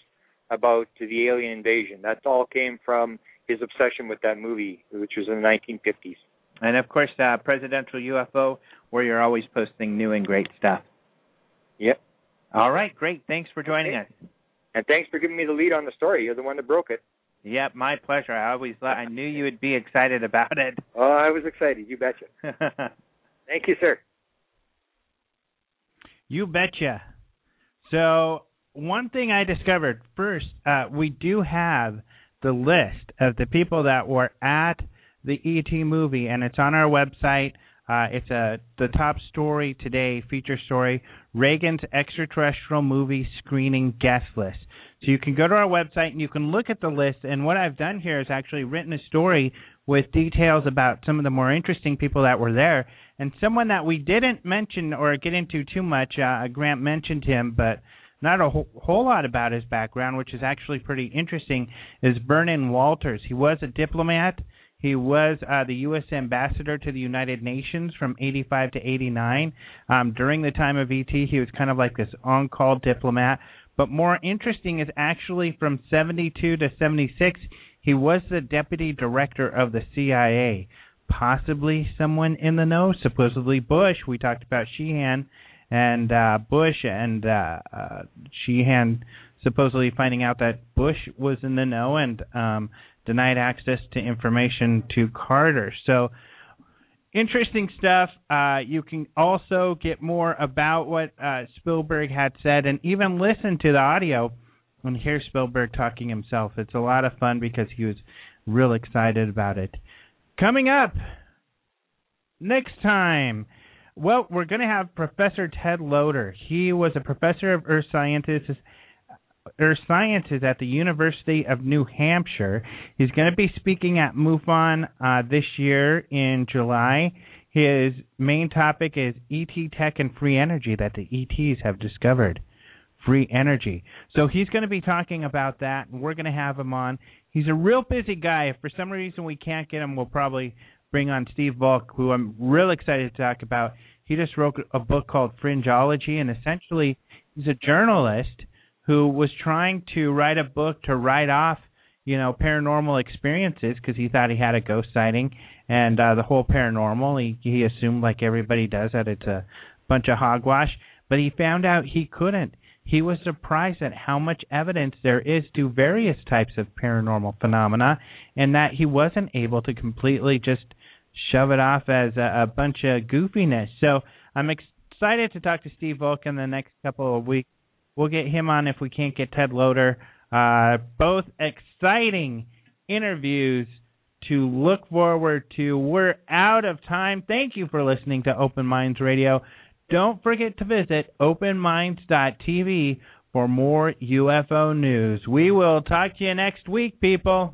about the alien invasion. That all came from his obsession with that movie, which was in the 1950s. And of course, uh, Presidential UFO, where you're always posting new and great stuff. Yep. All right, great. Thanks for joining us. And thanks for giving me the lead on the story. You're the one that broke it. Yep, my pleasure. I always I knew you would be excited about it. Oh, I was excited. You betcha. Thank you, sir. You betcha. So one thing I discovered first, uh, we do have the list of the people that were at the ET movie, and it's on our website. Uh, it's a the top story today, feature story, Reagan's extraterrestrial movie screening guest list. So you can go to our website and you can look at the list. And what I've done here is actually written a story with details about some of the more interesting people that were there. And someone that we didn't mention or get into too much, uh, Grant mentioned him, but not a whole, whole lot about his background, which is actually pretty interesting, is Vernon Walters. He was a diplomat. He was uh, the U.S. ambassador to the United Nations from 85 to 89. Um, during the time of ET, he was kind of like this on call diplomat. But more interesting is actually from 72 to 76, he was the deputy director of the CIA. Possibly someone in the know, supposedly Bush. We talked about Sheehan and uh, Bush and uh, uh, Sheehan supposedly finding out that Bush was in the know and um, denied access to information to Carter. So interesting stuff. Uh, you can also get more about what uh, Spielberg had said and even listen to the audio and hear Spielberg talking himself. It's a lot of fun because he was real excited about it. Coming up next time. Well, we're going to have Professor Ted Loder. He was a professor of earth sciences Earth Sciences at the University of New Hampshire. He's going to be speaking at MUFON uh, this year in July. His main topic is ET tech and free energy that the ETs have discovered. Free energy. So he's going to be talking about that, and we're going to have him on. He's a real busy guy. If for some reason we can't get him, we'll probably bring on Steve Volk, who I'm real excited to talk about. He just wrote a book called Fringeology, and essentially he's a journalist who was trying to write a book to write off, you know, paranormal experiences because he thought he had a ghost sighting and uh, the whole paranormal. He he assumed like everybody does that it's a bunch of hogwash, but he found out he couldn't. He was surprised at how much evidence there is to various types of paranormal phenomena, and that he wasn't able to completely just shove it off as a, a bunch of goofiness. So I'm excited to talk to Steve Volk in the next couple of weeks We'll get him on if we can't get Ted Loder. Uh, both exciting interviews to look forward to. We're out of time. Thank you for listening to Open Minds Radio. Don't forget to visit openminds.tv for more UFO news. We will talk to you next week, people.